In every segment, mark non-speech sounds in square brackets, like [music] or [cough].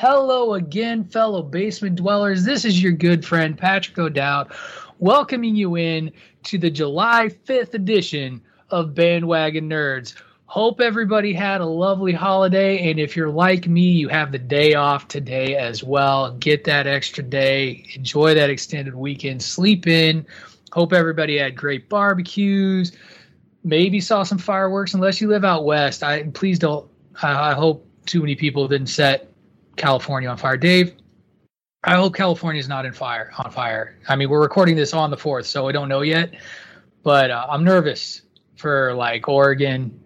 Hello again, fellow basement dwellers. This is your good friend Patrick O'Dowd, welcoming you in to the July 5th edition of Bandwagon Nerds. Hope everybody had a lovely holiday, and if you're like me, you have the day off today as well. Get that extra day, enjoy that extended weekend, sleep in. Hope everybody had great barbecues maybe saw some fireworks unless you live out west. I please don't. I, I hope too many people didn't set California on fire. Dave, I hope California is not in fire on fire. I mean, we're recording this on the fourth, so I don't know yet, but uh, I'm nervous for like Oregon,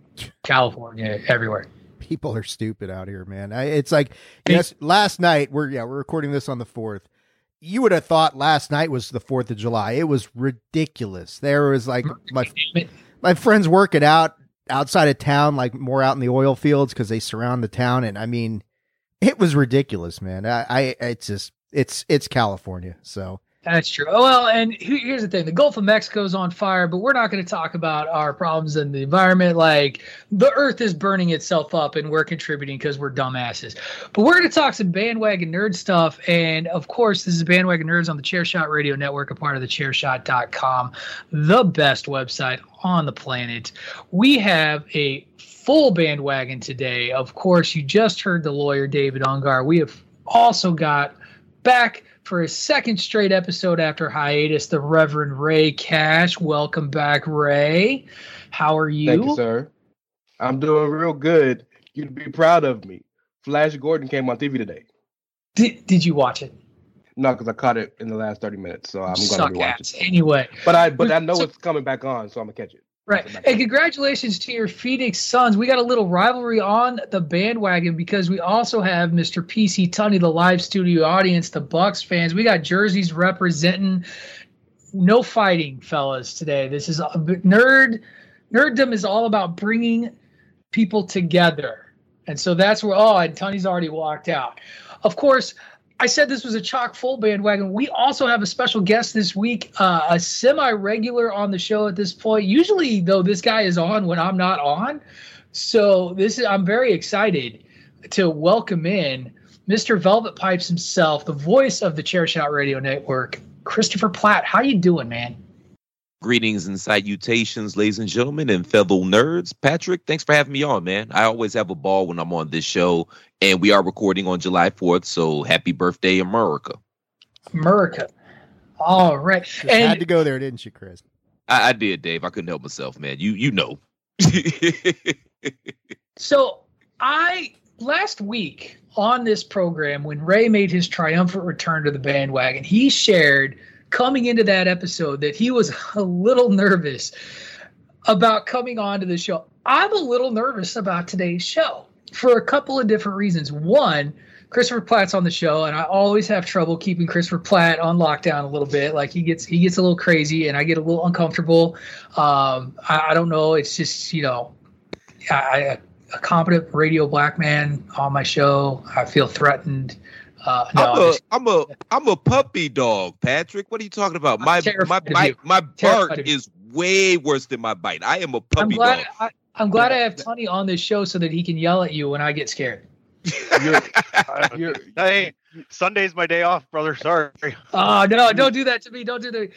California, everywhere. People are stupid out here, man. I, it's like yes, last night we're yeah we're recording this on the fourth. You would have thought last night was the Fourth of July. It was ridiculous. There was like my my friends working out outside of town, like more out in the oil fields because they surround the town. And I mean, it was ridiculous, man. I, I, it's just, it's, it's California. So that's true. Oh, well, and here's the thing: the Gulf of Mexico is on fire, but we're not going to talk about our problems in the environment. Like the Earth is burning itself up, and we're contributing because we're dumbasses. But we're going to talk some bandwagon nerd stuff, and of course, this is bandwagon nerds on the Chairshot Radio Network, a part of the Chairshot.com, the best website on the planet. We have a full bandwagon today. Of course, you just heard the lawyer David Ungar. We have also got back for a second straight episode after hiatus, the Reverend Ray Cash. Welcome back, Ray. How are you? Thank you, sir. I'm doing real good. You'd be proud of me. Flash Gordon came on TV today. Did Did you watch it? No, because I caught it in the last 30 minutes, so I'm going to watch it anyway. But I but I know so, it's coming back on, so I'm gonna catch it. Right. And congratulations to your Phoenix Suns. We got a little rivalry on the bandwagon because we also have Mr. PC Tunney, the live studio audience, the Bucks fans. We got jerseys representing. No fighting, fellas, today. This is nerd. Nerddom is all about bringing people together. And so that's where, oh, and Tunney's already walked out. Of course, I said this was a chock full bandwagon. We also have a special guest this week, uh, a semi regular on the show at this point. Usually, though, this guy is on when I'm not on. So this is I'm very excited to welcome in Mr. Velvet Pipes himself, the voice of the Chair Shot Radio Network, Christopher Platt. How you doing, man? Greetings and salutations, ladies and gentlemen, and fellow nerds. Patrick, thanks for having me on, man. I always have a ball when I'm on this show, and we are recording on July 4th, so happy birthday, America. America. All right. Just and had to go there, didn't you, Chris? I, I did, Dave. I couldn't help myself, man. You you know. [laughs] so I last week on this program, when Ray made his triumphant return to the bandwagon, he shared – coming into that episode that he was [laughs] a little nervous about coming on to the show. I'm a little nervous about today's show for a couple of different reasons. One, Christopher Platt's on the show, and I always have trouble keeping Christopher Platt on lockdown a little bit. Like he gets he gets a little crazy, and I get a little uncomfortable. Um, I, I, don't know. It's just you know, I, a competent radio black man on my show. I feel threatened. Uh, no, I'm a, I'm a, I'm a puppy dog, Patrick. What are you talking about? My, my, my, my bark is way worse than my bite. I am a puppy I'm glad, dog. I, am glad I have Tony on this show so that he can yell at you when I get scared. [laughs] you're, you're, [laughs] hey, Sunday's my day off, brother. Sorry. [laughs] Oh no! Don't do that to me. Don't do that.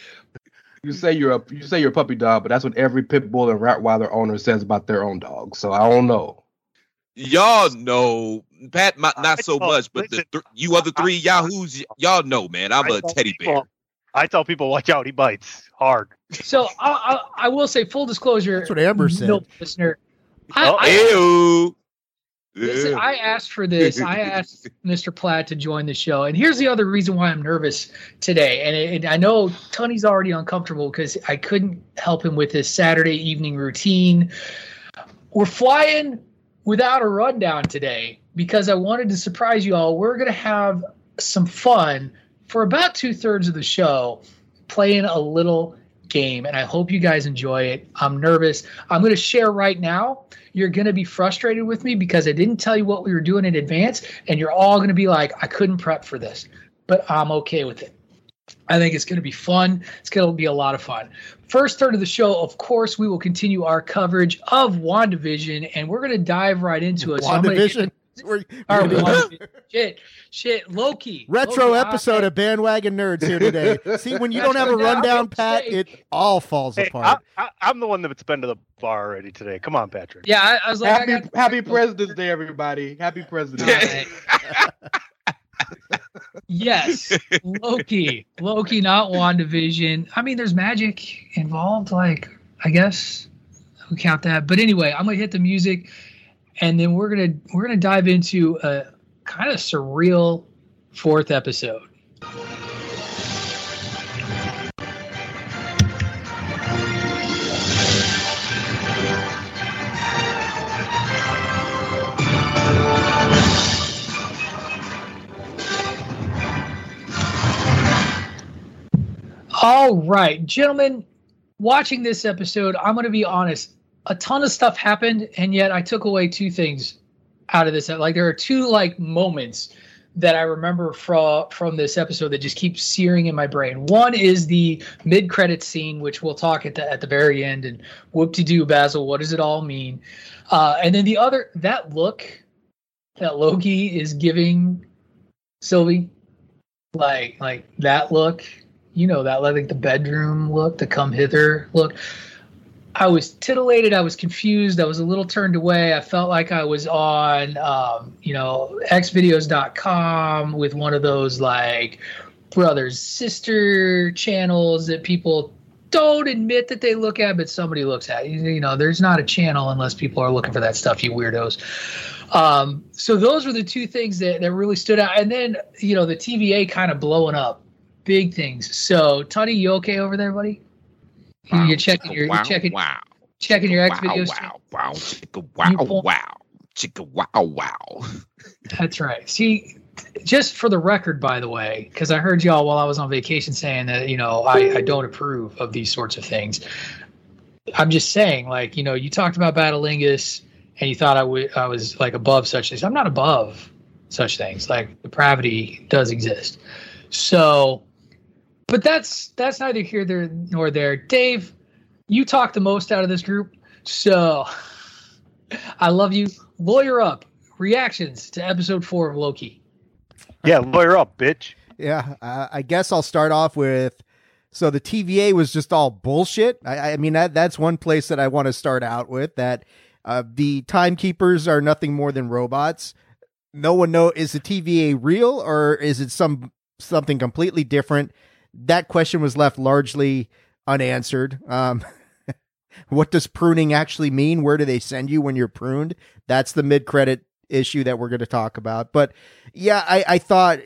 You say you're a you say you're a puppy dog, but that's what every pit bull and Rottweiler owner says about their own dog. So I don't know. Y'all know Pat, not, not so much, but listen, the th- you other three yahoos, y'all know, man. I'm I a teddy people, bear. I tell people, watch out, he bites hard. So I, I, I will say, full disclosure. That's what Amber said. No, listener. I, oh, I, Listen, I asked for this. I [laughs] asked Mr. Platt to join the show, and here's the other reason why I'm nervous today. And, it, and I know Tony's already uncomfortable because I couldn't help him with his Saturday evening routine. We're flying without a rundown today because I wanted to surprise you all. We're going to have some fun for about two thirds of the show playing a little game, and I hope you guys enjoy it. I'm nervous. I'm going to share right now. You're going to be frustrated with me because I didn't tell you what we were doing in advance, and you're all going to be like, I couldn't prep for this, but I'm okay with it. I think it's going to be fun. It's going to be a lot of fun. First third of the show, of course, we will continue our coverage of WandaVision, and we're going to dive right into it. WandaVision? [laughs] So right, [laughs] shit, shit, Loki. Retro Loki, episode of Bandwagon Nerds here today. [laughs] See, when you don't have a rundown, Pat, it all falls hey, apart. I, am the one that's been to the bar already today. Come on, Patrick. Yeah, I, I was like, happy, got... happy President's Day, everybody. Happy President's Day. Yes, Loki. Loki, not WandaVision. I mean, there's magic involved. Like, I guess we count that. But anyway, I'm gonna hit the music, and then we're gonna we're gonna dive into a kind of surreal fourth episode. All right, gentlemen, watching this episode, I'm going to be honest. A ton of stuff happened, and yet I took away two things out of this. Like there are two like moments that I remember from from this episode that just keep searing in my brain. One is the mid credit scene, which we'll talk at the at the very end, and whoop de doo, Basil. What does it all mean? Uh, and then the other that look that Loki is giving Sylvie, like like that look you know that like the bedroom look, the come hither look. I was titillated. I was confused. I was a little turned away. I felt like I was on, um, you know, xvideos.com with one of those like brothers sister channels that people don't admit that they look at, but somebody looks at. You know, there's not a channel unless people are looking for that stuff, you weirdos. Um, so those were the two things that, that really stood out. And then, you know, the TVA kind of blowing up big things. So, Tony, you okay over there, buddy? Wow. You're checking your, wow, you're checking, wow. checking your X videos. Wow, wow, chicka, wow, wow, chicka, wow, wow. That's right. See, just for the record, by the way, because I heard y'all while I was on vacation saying that you know I, I don't approve of these sorts of things. I'm just saying, like you know, you talked about Battlingus and you thought I, w- I was like above such things. I'm not above such things. Like depravity does exist. So, but that's that's neither here there nor there. Dave, you talk the most out of this group, so I love you. Lawyer up. Reactions to episode four of Loki. Yeah, lawyer up, bitch. Yeah, uh, I guess I'll start off with. So the TVA was just all bullshit. I, I mean that that's one place that I want to start out with. That uh, the timekeepers are nothing more than robots. No one know is the TVA real or is it some something completely different? That question was left largely unanswered. Um, [laughs] what does pruning actually mean? Where do they send you when you're pruned? That's the mid credit issue that we're going to talk about. But yeah, I, I thought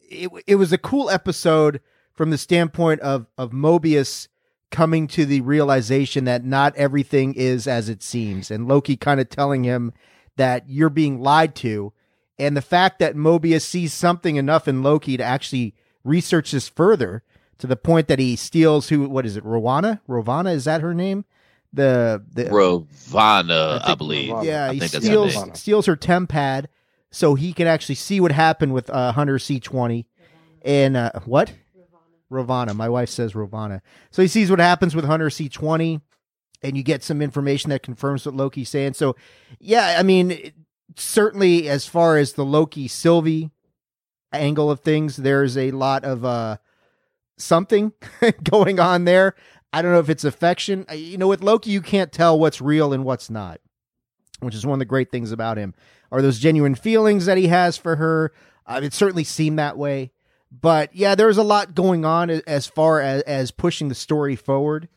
it, it was a cool episode from the standpoint of, of Mobius coming to the realization that not everything is as it seems and Loki kind of telling him that you're being lied to. And the fact that Mobius sees something enough in Loki to actually research this further to the point that he steals who, what is it? Ravonna? Ravonna, is that her name? The, the Ravonna, I, I believe. Ravonna. Yeah, he steals, steals her tempad so he can actually see what happened with uh, Hunter C20. And uh, what? Ravonna. My wife says Ravonna. So he sees what happens with Hunter C20, and you get some information that confirms what Loki's saying. So, yeah, I mean, certainly as far as the Loki Sylvie angle of things, there's a lot of uh, something [laughs] going on there. I don't know if it's affection. You know, with Loki, you can't tell what's real and what's not, which is one of the great things about him. Are those genuine feelings that he has for her? Uh, it certainly seemed that way. But yeah, there's a lot going on as far as, as pushing the story forward.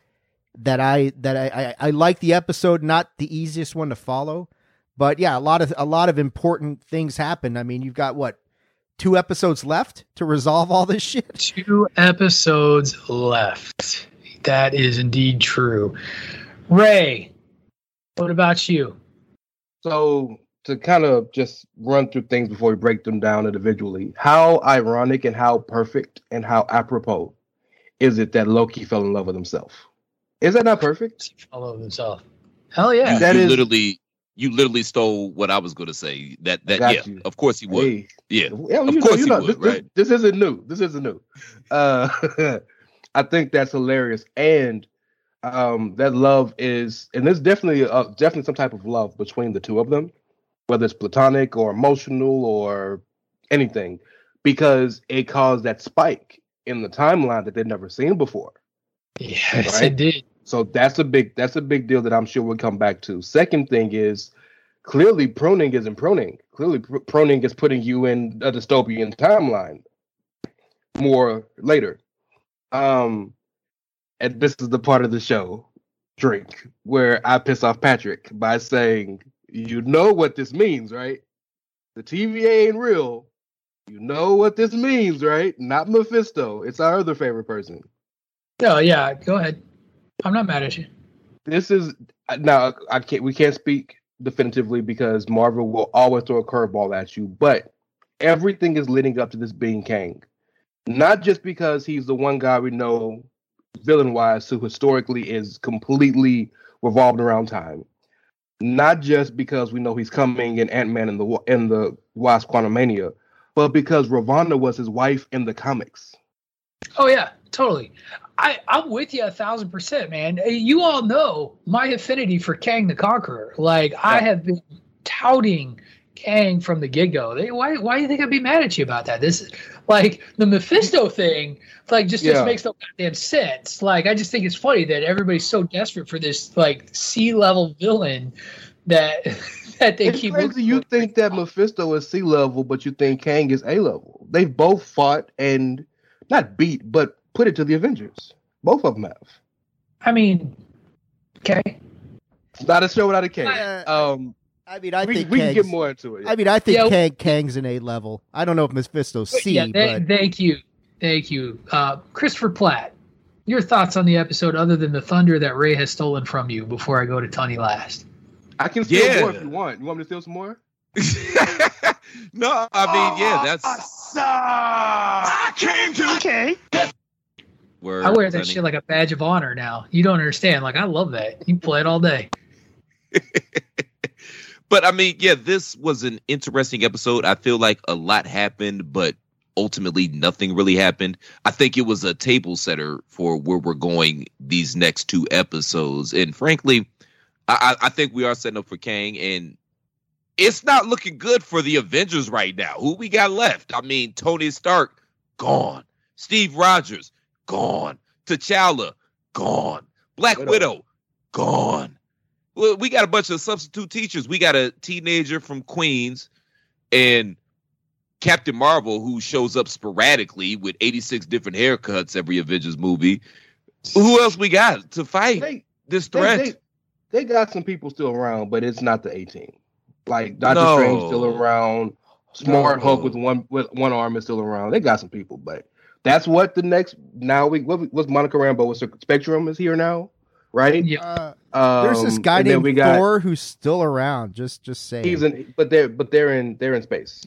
That I that I, I, I like the episode, not the easiest one to follow, but yeah, a lot of a lot of important things happen. I mean, you've got what two episodes left to resolve all this shit. Two episodes left. That is indeed true. Ray, what about you? So to kind of just run through things before we break them down individually, how ironic and how perfect and how apropos is it that Loki fell in love with himself? Is that not perfect? He fell in love with himself. Hell yeah. You, that you is, literally you literally stole what I was going to say. That that yeah, you. of course he would. Hey. Yeah, yeah of course know, he would. This, right? This, this, isn't new. This isn't new. Uh, [laughs] I think that's hilarious, and um, that love is, and there's definitely uh, definitely some type of love between the two of them whether it's platonic or emotional or anything, because it caused that spike in the timeline that they'd never seen before. Yes, right? it did. So that's a big that's a big deal that I'm sure we'll come back to. Second thing is clearly pruning isn't pruning. Clearly pr- pruning is putting you in a dystopian timeline more later. Um and this is the part of the show, drink, where I piss off Patrick by saying you know what this means, right? The TVA ain't real. You know what this means, right? Not Mephisto. It's our other favorite person. Oh yeah, go ahead. I'm not mad at you. This is now I can't we can't speak definitively because Marvel will always throw a curveball at you, but everything is leading up to this being Kang. Not just because he's the one guy we know villain wise who historically is completely revolved around time not just because we know he's coming in Ant Man and the in the Wasp Quantumania, but because Ravonna was his wife in the comics. Oh yeah, totally. I I'm with you a thousand percent, man. You all know my affinity for Kang the Conqueror. Like yeah. I have been touting Kang from the get go. Why why do you think I'd be mad at you about that? This is like the Mephisto thing. Like just yeah. just makes no goddamn sense. Like I just think it's funny that everybody's so desperate for this like C level villain that [laughs] that they it's keep. Crazy you think that Mephisto is C level, but you think Kang is A level. They've both fought and not beat, but put it to the Avengers. Both of them have. I mean, okay. It's not a show without a a K. Um, I mean, I we, think we can get more into it. Yeah. I mean, I think yeah. Kang, Kang's an A level. I don't know if Mephisto's C. Yeah, th- but... thank you, thank you, uh, Christopher Platt. Your thoughts on the episode, other than the thunder that Ray has stolen from you? Before I go to Tony last, I can steal yeah. more if you want. You want me to steal some more? [laughs] no, I mean, yeah, that's. I came to okay. Word, I wear that shit like a badge of honor now. You don't understand. Like I love that. You play it all day. [laughs] But I mean, yeah, this was an interesting episode. I feel like a lot happened, but ultimately nothing really happened. I think it was a table setter for where we're going these next two episodes. And frankly, I, I think we are setting up for Kang, and it's not looking good for the Avengers right now. Who we got left? I mean, Tony Stark gone, Steve Rogers gone, T'Challa gone, Black Widow, Widow gone we got a bunch of substitute teachers. We got a teenager from Queens and Captain Marvel who shows up sporadically with 86 different haircuts every Avengers movie. Who else we got to fight they, this threat? They, they, they, got some people still around, but it's not the 18. Like Doctor no. Strange still around. Smart no. Hulk with one with one arm is still around. They got some people, but that's what the next now we what was Monica Rambeau? What's the Spectrum is here now? right? Yeah. Uh, There's this um, guy named we got, Thor who's still around. Just just saying. He's in, but they're but they're in they're in space.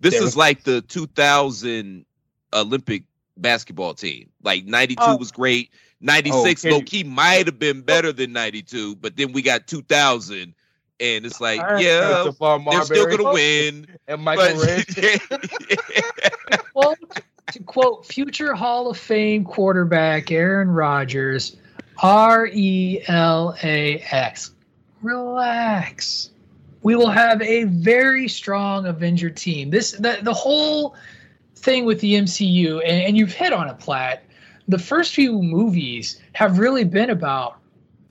This they're is like the 2000 Olympic basketball team. Like 92 uh, was great. 96 oh, low key might have been better than 92, but then we got 2000 and it's like, yeah, they're still gonna win. And Michael but, [laughs] well, to quote future Hall of Fame quarterback Aaron Rodgers, R E L A X. Relax. We will have a very strong Avenger team. This the, the whole thing with the MCU, and, and you've hit on it, Platt. The first few movies have really been about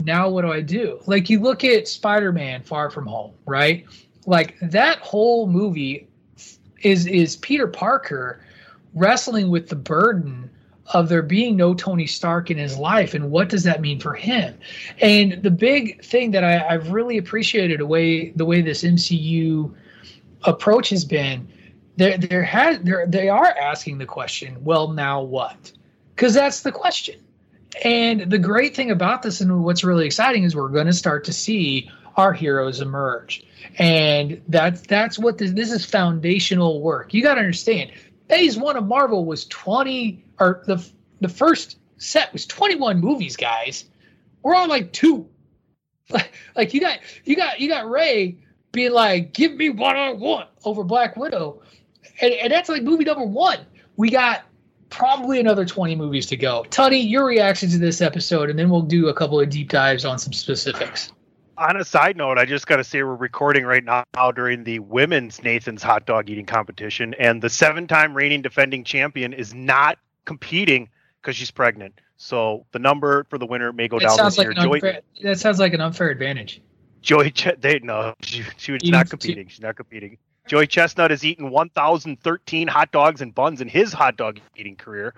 now what do I do? Like you look at Spider-Man Far From Home, right? Like that whole movie is is Peter Parker wrestling with the burden of there being no Tony Stark in his life and what does that mean for him? And the big thing that I, have really appreciated the way the way this MCU approach has been, there there has there they are asking the question, well now what? Because that's the question. And the great thing about this and what's really exciting is we're going to start to see our heroes emerge. And that's that's what this this is foundational work. You got to understand. Phase 1 of Marvel was 20 or the the first set was 21 movies, guys. We're on like two. Like, [laughs] like you got you got you got Ray being like, "Give me what I want" over Black Widow, and, and that's like movie number one. We got probably another 20 movies to go. Tunney, your reaction to this episode, and then we'll do a couple of deep dives on some specifics. On a side note, I just got to say we're recording right now during the women's Nathan's hot dog eating competition, and the seven time reigning defending champion is not competing because she's pregnant. So the number for the winner may go down this like year. Joy, unfair, that sounds like an unfair advantage. Joy, Ch- they no, she, she was not competing. She's not competing. Joey Chestnut has eaten 1,013 hot dogs and buns in his hot dog eating career.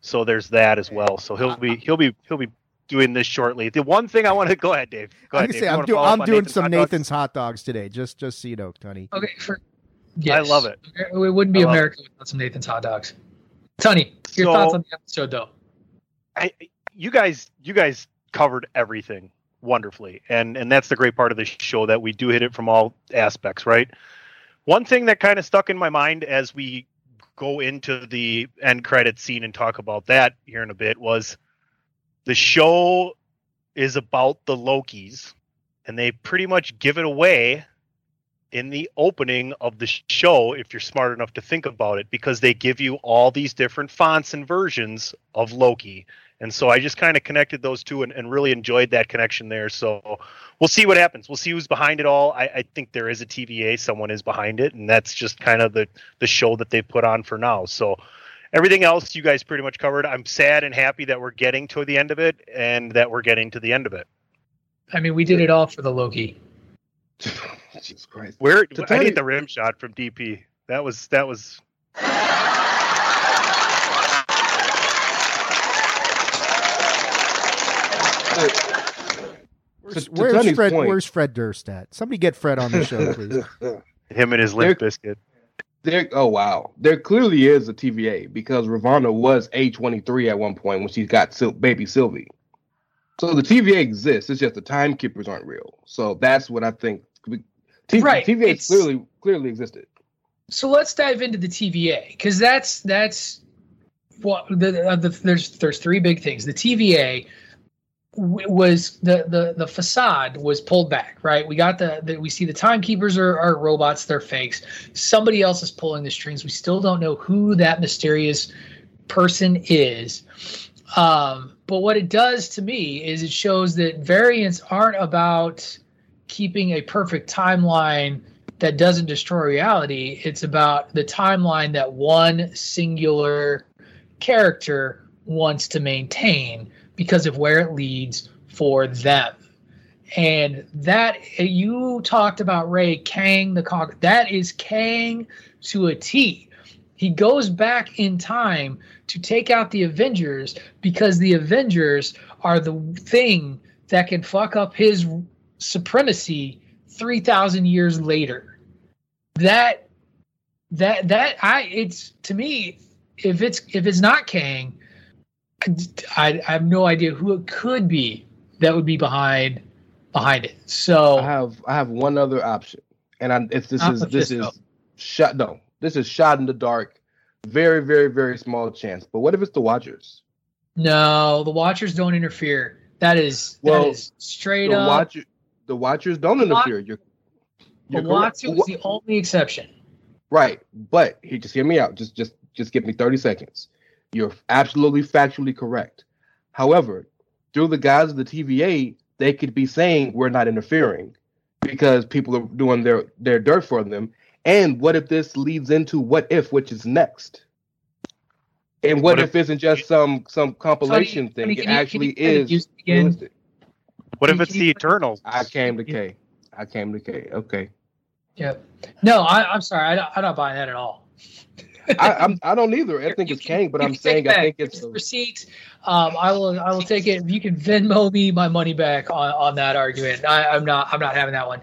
So there's that as well. So he'll be he'll be he'll be doing this shortly. The one thing I want to go ahead, Dave. Go ahead. Dave. Say, I'm, do, I'm doing Nathan's some hot Nathan's hot dogs today. Just just so you know, Tony. Okay, for yes. I love it. It wouldn't be America without some Nathan's hot dogs. Tony, your so, thoughts on the episode, though? I, you guys, you guys covered everything wonderfully, and and that's the great part of this show that we do hit it from all aspects, right? One thing that kind of stuck in my mind as we go into the end credit scene and talk about that here in a bit was the show is about the Lokis, and they pretty much give it away in the opening of the show if you're smart enough to think about it because they give you all these different fonts and versions of Loki. And so I just kind of connected those two and, and, really enjoyed that connection there. So we'll see what happens. We'll see who's behind it all. I, I, think there is a TVA, someone is behind it, and that's just kind of the the show that they've put on for now. So everything else you guys pretty much covered. I'm sad and happy that we're getting to the end of it and that we're getting to the end of it. I mean, we did it all for the Loki. [laughs] Jesus Christ. Where I need the rim shot from DP. That was that was Where's, where's Fred? Point, where's Fred Durst at? Somebody get Fred on the show, please. [laughs] Him and his Limp Bizkit. There, oh wow, there clearly is a TVA because Ravonna was A twenty three at one point when she got Sil- baby Sylvie. So the TVA exists. It's just the timekeepers aren't real. So that's what I think T- right. TVA it's, clearly clearly existed. So let's dive into the TVA because that's that's what the, uh, the, there's there's three big things. The TVA, was the, the the facade was pulled back right? We got the, the we see the timekeepers are, are robots they're fakes. Somebody else is pulling the strings. We still don't know who that mysterious person is. Um, but what it does to me is it shows that variants aren't about keeping a perfect timeline that doesn't destroy reality. It's about the timeline that one singular character wants to maintain because of where it leads for them. And that you talked about Ray Kang the cock that is Kang to a T. He goes back in time to take out the Avengers because the Avengers are the thing that can fuck up his supremacy 3000 years later. That that that I it's to me if it's if it's not Kang, I, I have no idea who it could be that would be behind behind it. So I have I have one other option, and I, if this is this is shot no, this is shot in the dark, very very very small chance. But what if it's the Watchers? No, the Watchers don't interfere. That is well, that is straight the up. Watcher, the Watchers don't interfere. You're, you're the Watcher is the only exception. Right, but he just hear me out. Just just just give me thirty seconds. You're absolutely factually correct. However, through the guise of the TVA, they could be saying we're not interfering because people are doing their their dirt for them. And what if this leads into what if, which is next? And what, what if, if isn't just some some compilation thing? It actually is realistic. What if it's the Eternals? I came to K. I came to K. Okay. Yeah. No, I, am sorry. I, I'm not buying that at all. I, I'm, I don't either. I think it's Kang, but I'm saying I think it's a receipt. Um, I will I will take it. If you can Venmo me my money back on, on that argument, I, am not I'm not having that one.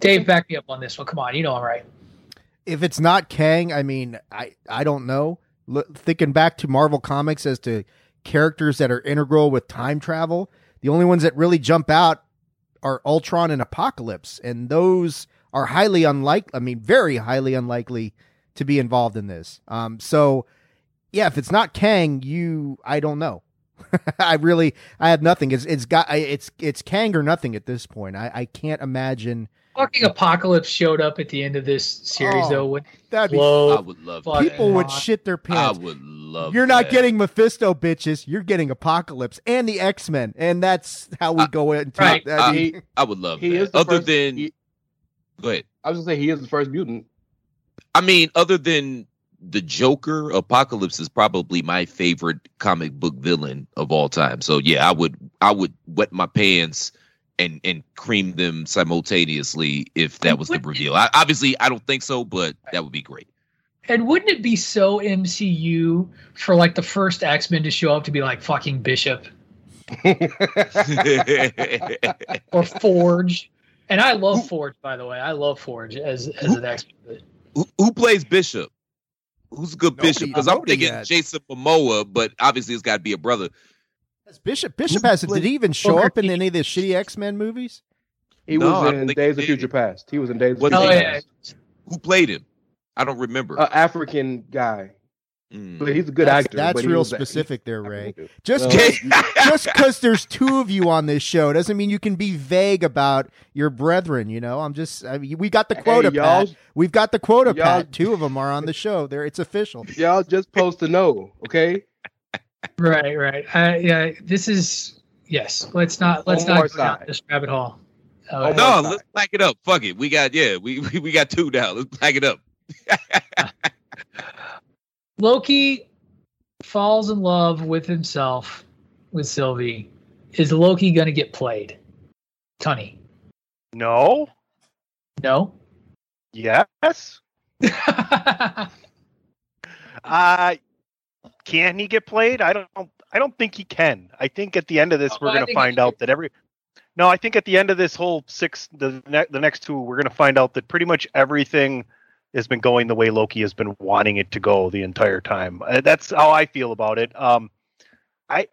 Dave, back me up on this one. Come on, you know I'm right. If it's not Kang, I mean, I I don't know. Look, thinking back to Marvel Comics as to characters that are integral with time travel, the only ones that really jump out are Ultron and Apocalypse, and those are highly unlikely. I mean, very highly unlikely to be involved in this. Um, so yeah, if it's not Kang, you, I don't know. [laughs] I really, I have nothing. It's, it's got, it's, it's Kang or nothing at this point. I, I can't imagine. Fucking apocalypse showed up at the end of this series, oh, though. Would that'd be, I would love. People would shit their pants. I would love. You're not getting Mephisto, bitches. You're getting Apocalypse and the X Men, and that's how we I, go into right. it. I, mean, I, would love. He that. is other first, than. He, go ahead. I was gonna say he is the first mutant. I mean, other than the Joker, Apocalypse is probably my favorite comic book villain of all time. So yeah, I would I would wet my pants and and cream them simultaneously if that was the reveal. I, obviously, I don't think so, but that would be great. And wouldn't it be so MCU for like the first X Men to show up to be like fucking Bishop [laughs] or Forge? And I love Forge, by the way. I love Forge as as an X Men. Who, who plays Bishop? Who's a good Nobody, Bishop? Because I'm thinking yet. Jason Momoa, but obviously it's got to be a brother. Bishop Bishop has did he even show up in any of the shitty X Men movies? He no, was in Days of Future Past. He was in Days of Future Past. Who played him? I don't remember. Uh, African guy. Mm. But he's a good that's, actor. That's real specific there, Ray. Just [laughs] just because there's two of you on this show doesn't mean you can be vague about your brethren. You know, I'm just I mean, we got the quota, hey, Pat. We've got the quota, Pat. Two of them are on the show. There, it's official. [laughs] Y'all just supposed to know, okay? Right, right. Uh, yeah, this is yes. Let's not let's One not go down this rabbit hole. Oh, no, let's pack it up. Fuck it. We got yeah, we we, [laughs] we got two now. Let's pack it up. Loki falls in love with himself with Sylvie. Is Loki going to get played? Tunney. No. No. Yes. [laughs] uh can he get played? I don't I don't think he can. I think at the end of this oh, we're going to find out that every No, I think at the end of this whole six the ne- the next two we're going to find out that pretty much everything has been going the way Loki has been wanting it to go the entire time. Uh, that's how I feel about it. Um, I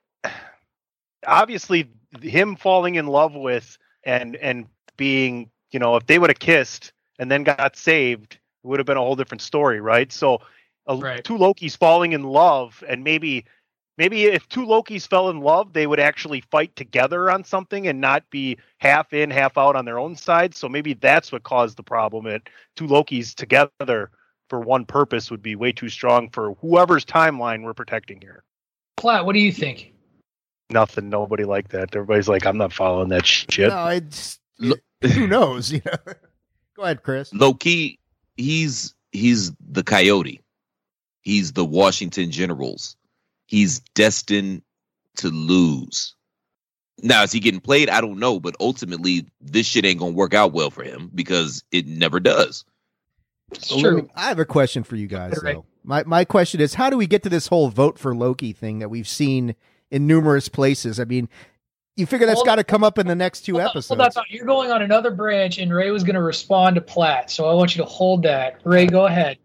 obviously him falling in love with and and being you know if they would have kissed and then got saved it would have been a whole different story right so right. two lokis falling in love and maybe maybe if two Lokis fell in love, they would actually fight together on something and not be half in, half out on their own side. So maybe that's what caused the problem. It two Lokis together for one purpose would be way too strong for whoever's timeline we're protecting here. Platt, what do you think? Nothing. Nobody like that. Everybody's like, I'm not following that shit. No, it's who knows, [laughs] you know. Go ahead, Chris. Loki, he's he's the coyote. He's the Washington Generals. He's destined to lose. Now, is he getting played? I don't know, but ultimately, this shit ain't gonna work out well for him because it never does. It's true. I have a question for you guys, though. My my question is, how do we get to this whole vote for Loki thing that we've seen in numerous places? I mean, you figure that's got to come up in the next two hold episodes. On, hold on, you're going on another branch, and Ray was going to respond to Platt, so I want you to hold that. Ray, go ahead.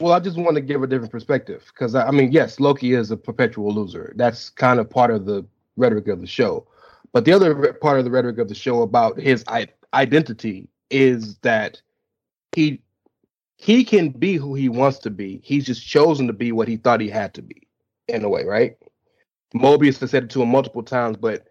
Well, I just want to give a different perspective because I mean, yes, Loki is a perpetual loser. That's kind of part of the rhetoric of the show. But the other part of the rhetoric of the show about his I- identity is that he he can be who he wants to be. He's just chosen to be what he thought he had to be, in a way, right? Mobius has said it to him multiple times, but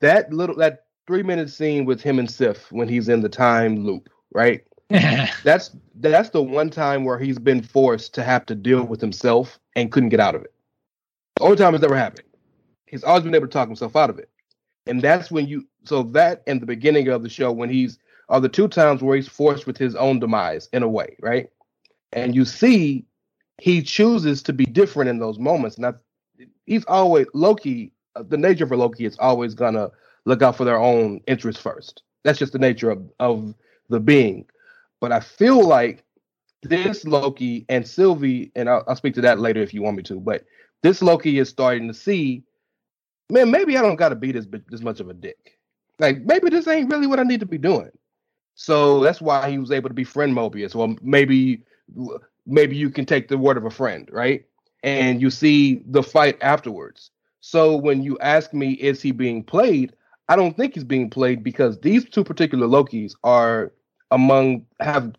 that little that three minute scene with him and Sif when he's in the time loop, right? [laughs] that's that's the one time where he's been forced to have to deal with himself and couldn't get out of it. The only time it's ever happened. He's always been able to talk himself out of it. And that's when you so that and the beginning of the show when he's are the two times where he's forced with his own demise in a way, right? And you see he chooses to be different in those moments. And he's always Loki, uh, the nature for Loki is always gonna look out for their own interests first. That's just the nature of, of the being. But I feel like this Loki and Sylvie, and I'll, I'll speak to that later if you want me to, but this Loki is starting to see, man, maybe I don't got to be this this much of a dick. Like maybe this ain't really what I need to be doing. So that's why he was able to befriend Mobius. Well, maybe maybe you can take the word of a friend, right? And you see the fight afterwards. So when you ask me, is he being played? I don't think he's being played because these two particular Lokis are among have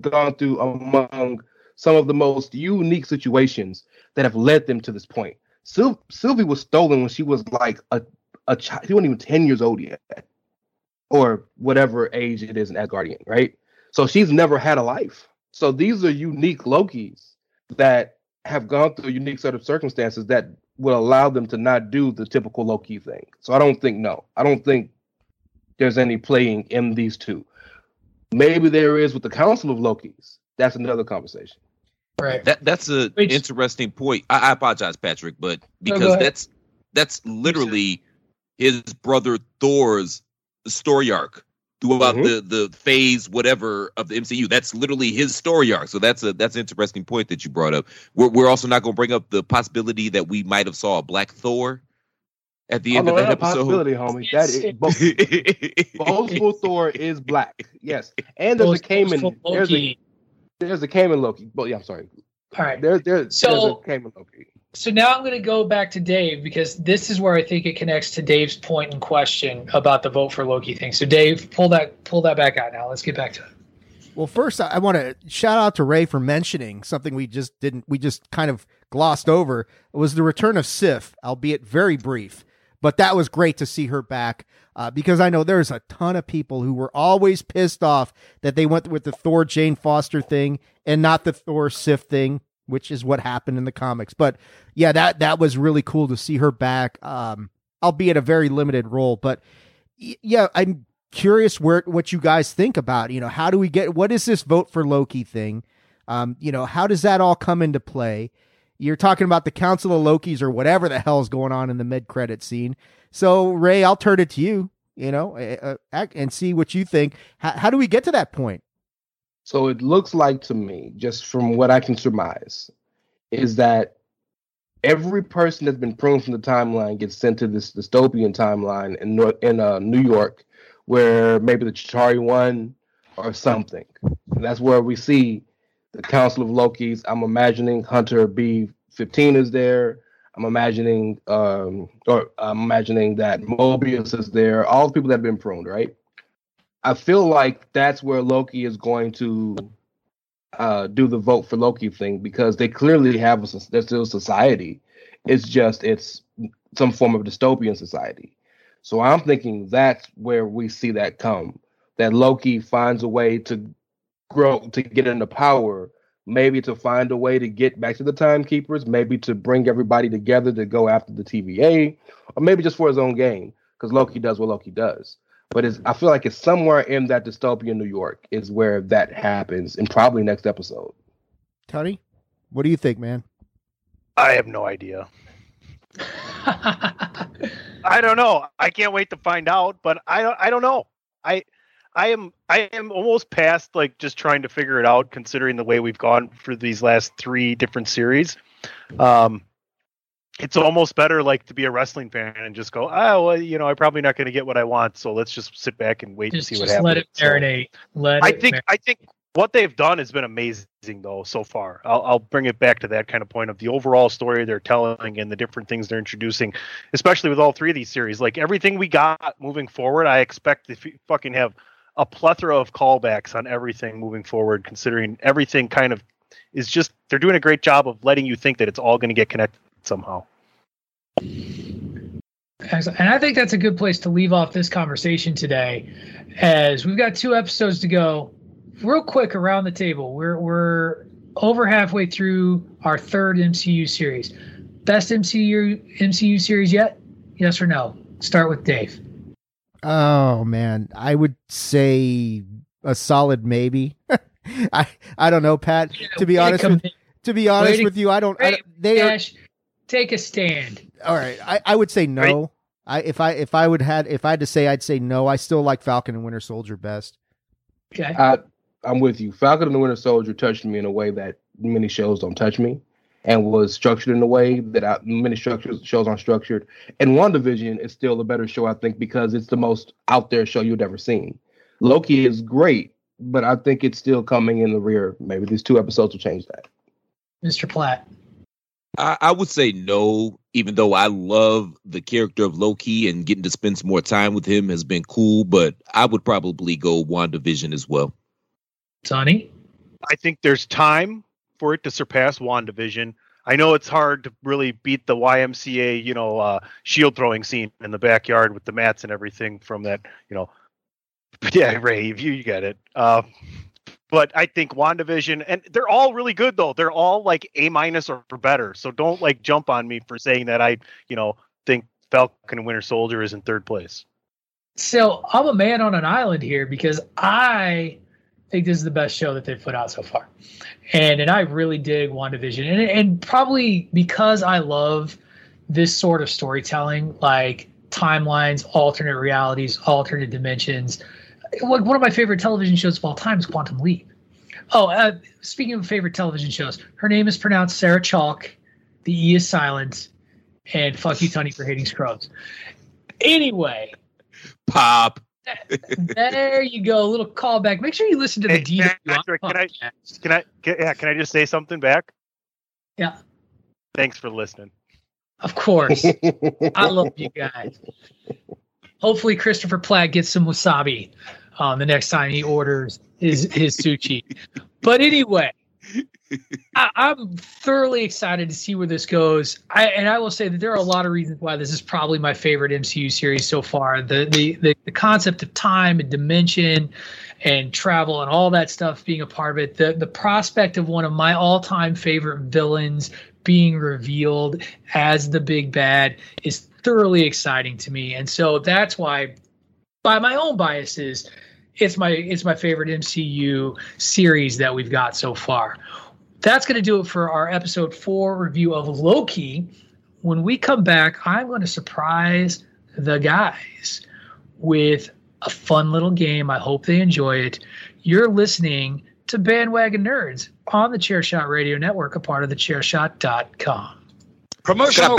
gone through among some of the most unique situations that have led them to this point. Syl- Sylvie was stolen when she was like a a child. She wasn't even ten years old yet or whatever age it is in Asgardian, right? So she's never had a life. So these are unique Lokis that have gone through a unique set of circumstances that will allow them to not do the typical Loki thing. So I don't think no. I don't think there's any playing in these two. Maybe there is with the Council of Lokis. That's another conversation. Right. That that's an interesting point. I, I, apologize, Patrick, but because no, that's that's literally his brother Thor's story arc throughout mm-hmm. the the phase whatever of the MCU. That's literally his story arc. So that's a that's an interesting point that you brought up. We're we're also not going to bring up the possibility that we might have saw a Black Thor at the end oh, of that episode. Possibility, homie. That is both, [laughs] Thor is black. Yes, and there's a Kamen. There's a there's a Kamen Loki. But yeah, I'm sorry. All right. There, there, so, there's a Kamen Loki so now I'm going to go back to Dave because this is where I think it connects to Dave's point in question about the vote for Loki thing. So Dave, pull that pull that back out now. Let's get back to it. Well, first I want to shout out to Ray for mentioning something we just didn't we just kind of glossed over. It was the return of Sif, albeit very brief, but that was great to see her back. Uh, because I know there's a ton of people who were always pissed off that they went with the Thor Jane Foster thing and not the Thor Sif thing which is what happened in the comics. But yeah, that that was really cool to see her back, um, albeit a very limited role. But yeah, I'm curious where what you guys think about. You know, how do we get what is this vote for Loki thing? Um, you know, how does that all come into play? You're talking about the Council of Lokis or whatever the hell is going on in the mid credit scene. So Ray, I'll turn it to you. You know, uh, and see what you think. How, how do we get to that point? So it looks like to me, just from what I can surmise, is that every person that's been pruned from the timeline gets sent to this dystopian timeline in in uh, New York, where maybe the Chitauri one or something. And that's where we see the Council of Lokis. I'm imagining Hunter B15 is there. I'm imagining, um, or I'm imagining that Mobius is there. All the people that have been pruned, right? I feel like that's where Loki is going to uh, do the vote for Loki thing because they clearly have a, there's still society. It's just it's some form of dystopian society. So I'm thinking that's where we see that come. That Loki finds a way to grow to get into power, maybe to find a way to get back to the timekeepers, maybe to bring everybody together to go after the TVA, or maybe just for his own gain, because Loki does what Loki does. But it's, I feel like it's somewhere in that dystopian New York is where that happens, and probably next episode. Tony, what do you think, man? I have no idea. [laughs] I don't know. I can't wait to find out, but I don't I don't know. I I am I am almost past like just trying to figure it out considering the way we've gone for these last 3 different series. Um it's almost better like to be a wrestling fan and just go, oh, well, you know, I'm probably not going to get what I want, so let's just sit back and wait just, and see what just happens. Let it marinate. So, let I think mar- I think what they've done has been amazing though so far. I'll, I'll bring it back to that kind of point of the overall story they're telling and the different things they're introducing, especially with all three of these series. Like everything we got moving forward, I expect to fucking have a plethora of callbacks on everything moving forward, considering everything kind of is just they're doing a great job of letting you think that it's all going to get connected somehow. Excellent. And I think that's a good place to leave off this conversation today, as we've got two episodes to go. Real quick around the table, we're we're over halfway through our third MCU series. Best MCU MCU series yet? Yes or no? Start with Dave. Oh man, I would say a solid maybe. [laughs] I I don't know, Pat. to be honest with to be honest Way to- with you, I don't. I, don't- they are take a stand. all right. I, I would say no. I if I if I would had if I had to say, I'd say no. I still like Falcon and Winter Soldier best. Okay. I, I'm with you. Falcon and the Winter Soldier touched me in a way that many shows don't touch me, and was structured in a way that I, many structures shows aren't structured. And WandaVision is still a better show, I think, because it's the most out there show you've ever seen. Loki is great, but I think it's still coming in the rear. Maybe these two episodes will change that. Mr. Platt. I, I would say no, even though I love the character of Loki and getting to spend some more time with him has been cool, but I would probably go WandaVision as well. Sonny. I think there's time for it to surpass WandaVision. I know it's hard to really beat the YMCA, you know, uh, shield throwing scene in the backyard with the mats and everything from that, you know. [laughs] Yeah, Ray, you, you get it. Uh, but I think WandaVision, and they're all really good though. They're all like A minus or better. So don't like jump on me for saying that I, you know, think Falcon and Winter Soldier is in third place. So I'm a man on an island here because I think this is the best show that they've put out so far. And and I really dig WandaVision. And and probably because I love this sort of storytelling, like timelines, alternate realities, alternate dimensions. One of my favorite television shows of all time is Quantum Leap. Oh, uh, speaking of favorite television shows, her name is pronounced Sarah Chalke. The E is silent. And fuck you, Tony, for hating Scrubs. Anyway, Pop. There you go. A little callback. Make sure you listen to the Hey, DW Patrick, can I- Can I, can, yeah, can I just say something back? Yeah, Thanks for listening. of course. [laughs] I love you guys. Hopefully, Christopher Platt gets some wasabi um, the next time he orders his his sushi. But anyway, I, I'm thoroughly excited to see where this goes. I, and I will say that there are a lot of reasons why this is probably my favorite MCU series so far. The the the, the concept of time and dimension and travel and all that stuff being a part of it. The the prospect of one of my all time favorite villains being revealed as the big bad is thoroughly exciting to me. And so that's why by my own biases, it's my it's my favorite MCU series that we've got so far. That's going to do it for our episode 4 review of Loki. When we come back, I'm going to surprise the guys with a fun little game. I hope they enjoy it. You're listening to Bandwagon Nerds on the Chairshot Radio Network, a part of the chairshot.com. Promotional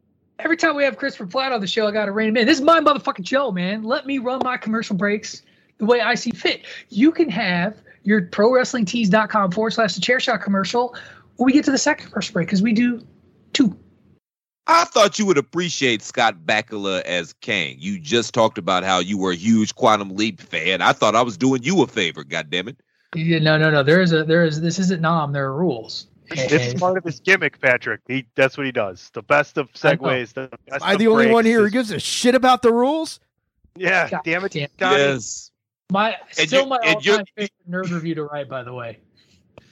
every time we have Christopher Platt on the show, I got to rein him in. This is my motherfucking show, man. Let me run my commercial breaks the way I see fit. You can have your prowrestlingtees.com forward slash the chair shot commercial when we get to the second commercial break because we do two. I thought you would appreciate Scott Bakula as Kang. You just talked about how you were a huge Quantum Leap fan. I thought I was doing you a favor, goddammit. Yeah, no, no, no. There is a there is this isn't Nom, there are rules. It's part of his gimmick, Patrick. He that's what he does. The best of segues. The best Am I the only one breaks here who is- gives a shit about the rules? Yeah, God damn it, damn. Donnie. Yes. My And still you- my and all-time favorite nerd review to write, by the way.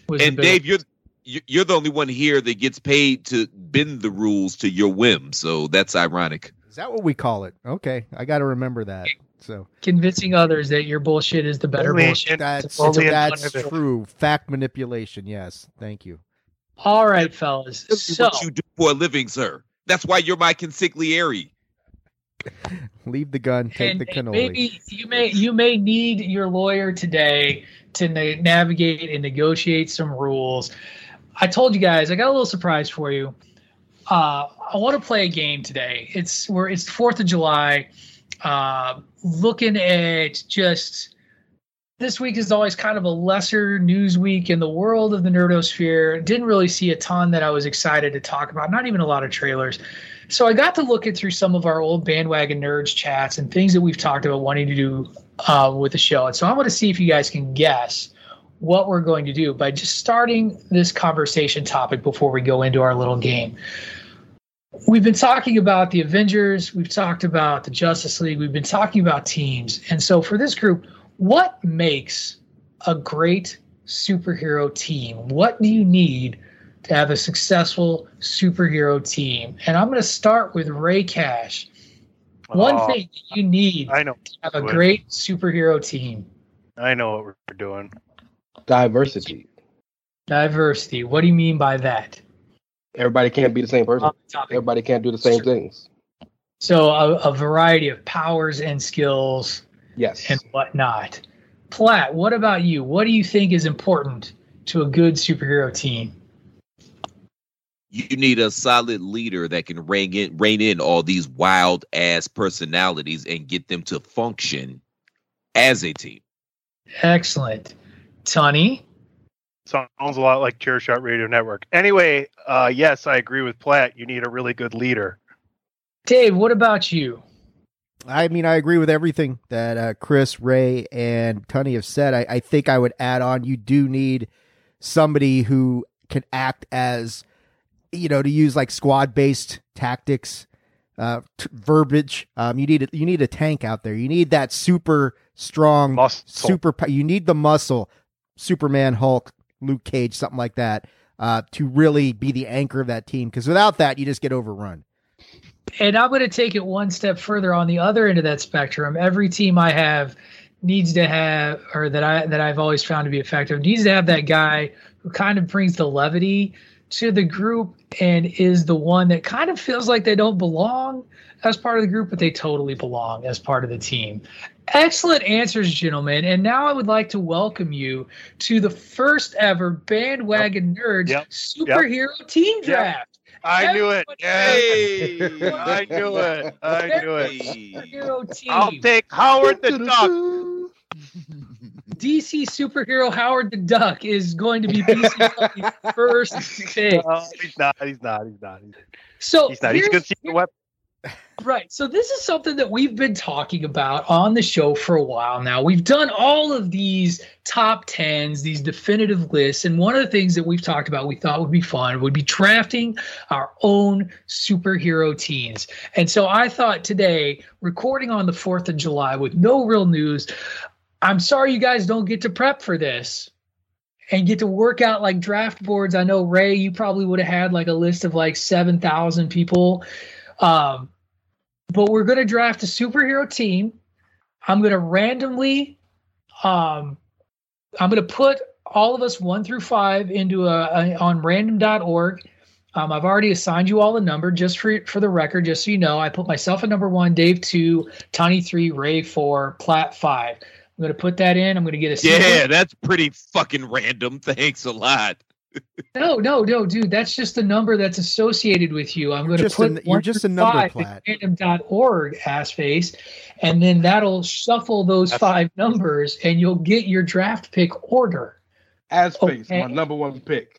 And Bill. Dave, you're you- you're the only one here that gets paid to bend the rules to your whim. So that's ironic. Is that what we call it? Okay, I got to remember that. So convincing others that your bullshit is the better Only bullshit. in- that's that's one of it. true. Fact manipulation. Yes, thank you. All right, fellas. This is So what you do for a living, sir. That's why you're my consigliere. Leave the gun, take and, the and cannoli. maybe you may you may need your lawyer today to na- navigate and negotiate some rules. I told you guys I got a little surprise for you. Uh, I want to play a game today. It's where it's the Fourth of July. Uh, looking at just this week is always kind of a lesser news week in the world of the nerdosphere. Didn't really see a ton that I was excited to talk about. Not even a lot of trailers. So I got to look at through some of our old bandwagon nerds chats and things that we've talked about wanting to do uh, with the show. And so I want to see if you guys can guess what we're going to do by just starting this conversation topic before we go into our little game. We've been talking about the Avengers, we've talked about the Justice League, we've been talking about teams. And so for this group, what makes a great superhero team? What do you need to have a successful superhero team? And I'm going to start with Ray Cash. One Oh, thing that you need I know. to have a Good. great superhero team I know what we're doing. Diversity. diversity. What do you mean by that? Everybody can't be the same person. The. Everybody can't do the same things. So, a, a variety of powers and skills Yes. and whatnot. Platt, what about you? What do you think is important to a good superhero team? You need a solid leader that can rein in, rein in all these wild ass personalities and get them to function as a team. Excellent. Tony? Sounds a lot like Chair Shot Radio Network. Anyway, uh, yes, I agree with Platt. You need a really good leader. Dave, what about you? I mean, I agree with everything that uh, Chris, Ray, and Tunney have said. I, I think I would add on you do need somebody who can act as, you know, to use like squad based tactics, uh, t- verbiage. Um, you need a, you need a tank out there. You need that super strong, Muscle. super. You need the muscle, Superman, Hulk, Luke Cage, something like that, uh, to really be the anchor of that team. Because without that, you just get overrun. And I'm going to take it one step further on the other end of that spectrum. Every team I have needs to have, or that I that I've always found to be effective, needs to have that guy who kind of brings the levity to the group and is the one that kind of feels like they don't belong as part of the group, but they totally belong as part of the team. Excellent answers, gentlemen. And now I would like to welcome you to the first ever Bandwagon Nerds Yep. superhero team draft. I knew it. Everybody- I knew it. I knew it. I'll take Howard the Duck. [laughs] DC superhero Howard the Duck is going to be BCW's [laughs] first pick. No, he's not. He's not. He's not. He's, So he's not. He's a here's- good secret weapon. Right. So this is something that we've been talking about on the show for a while now. We've done all of these top tens, these definitive lists, and one of the things that we've talked about we thought would be fun would be drafting our own superhero teams. And so I thought today, recording on the 4th of July with no real news, I'm sorry you guys don't get to prep for this and get to work out like draft boards. I know Ray, you probably would have had like a list of like 7,000 people. Um, but we're going to draft a superhero team. I'm going to randomly, um, I'm going to put all of us one through five into a, a on random.org. Um, I've already assigned you all a number just for for the record, just so you know. I put myself at number one, Dave two, Tony three, Ray four, Platt five. I'm going to put that in. I'm going to get a Yeah, sequence. that's pretty fucking random. [laughs] Thanks a lot. No, no, no, dude. That's just the number that's associated with you. I'm going to put a- you're one just a number, five Platt. in random.org ass face, and then that'll shuffle those That's- five numbers, and you'll get your draft pick order. Ass face, Okay. my number one pick.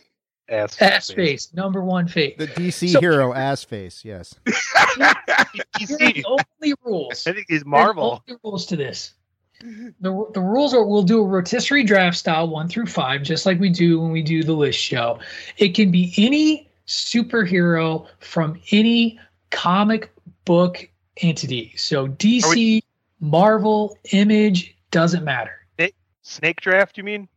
Ass, Ass face, number one face. The DC So- hero ass face. Yes. [laughs] Here only rules. [laughs] I think he's Marvel. only rules to this. The, the rules are we'll do a rotisserie draft style one through five, just like we do when we do the list show. It can be any superhero from any comic book entity. So DC, Marvel, Image, doesn't matter. Snake draft, you mean?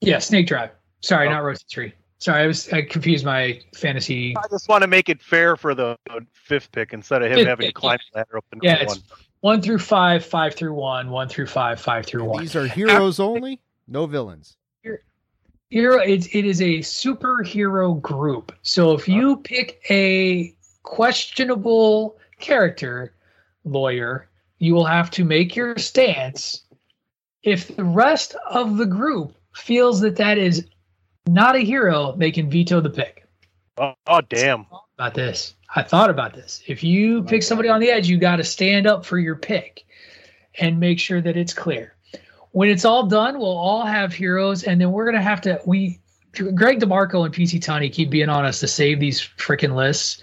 Yeah, Snake draft. Sorry, Oh. not rotisserie. Sorry, I was I confused my fantasy. I just want to make it fair for the fifth pick instead of him Fifth having to pick, climb the ladder up to number Yeah, one. One through five, five through one, one through five, five through one. These are heroes only, no villains. Hero, it, it is a superhero group. So if uh-huh. you pick a questionable character lawyer, you will have to make your stance. If the rest of the group feels that that is not a hero, they can veto the pick. Oh, oh, damn. About this, I thought about this. If you oh pick somebody on the edge, you got to stand up for your pick and make sure that it's clear. When it's all done, we'll all have heroes, and then we're gonna have to. We, Greg DeMarco and PC Tony keep being on us to save these freaking lists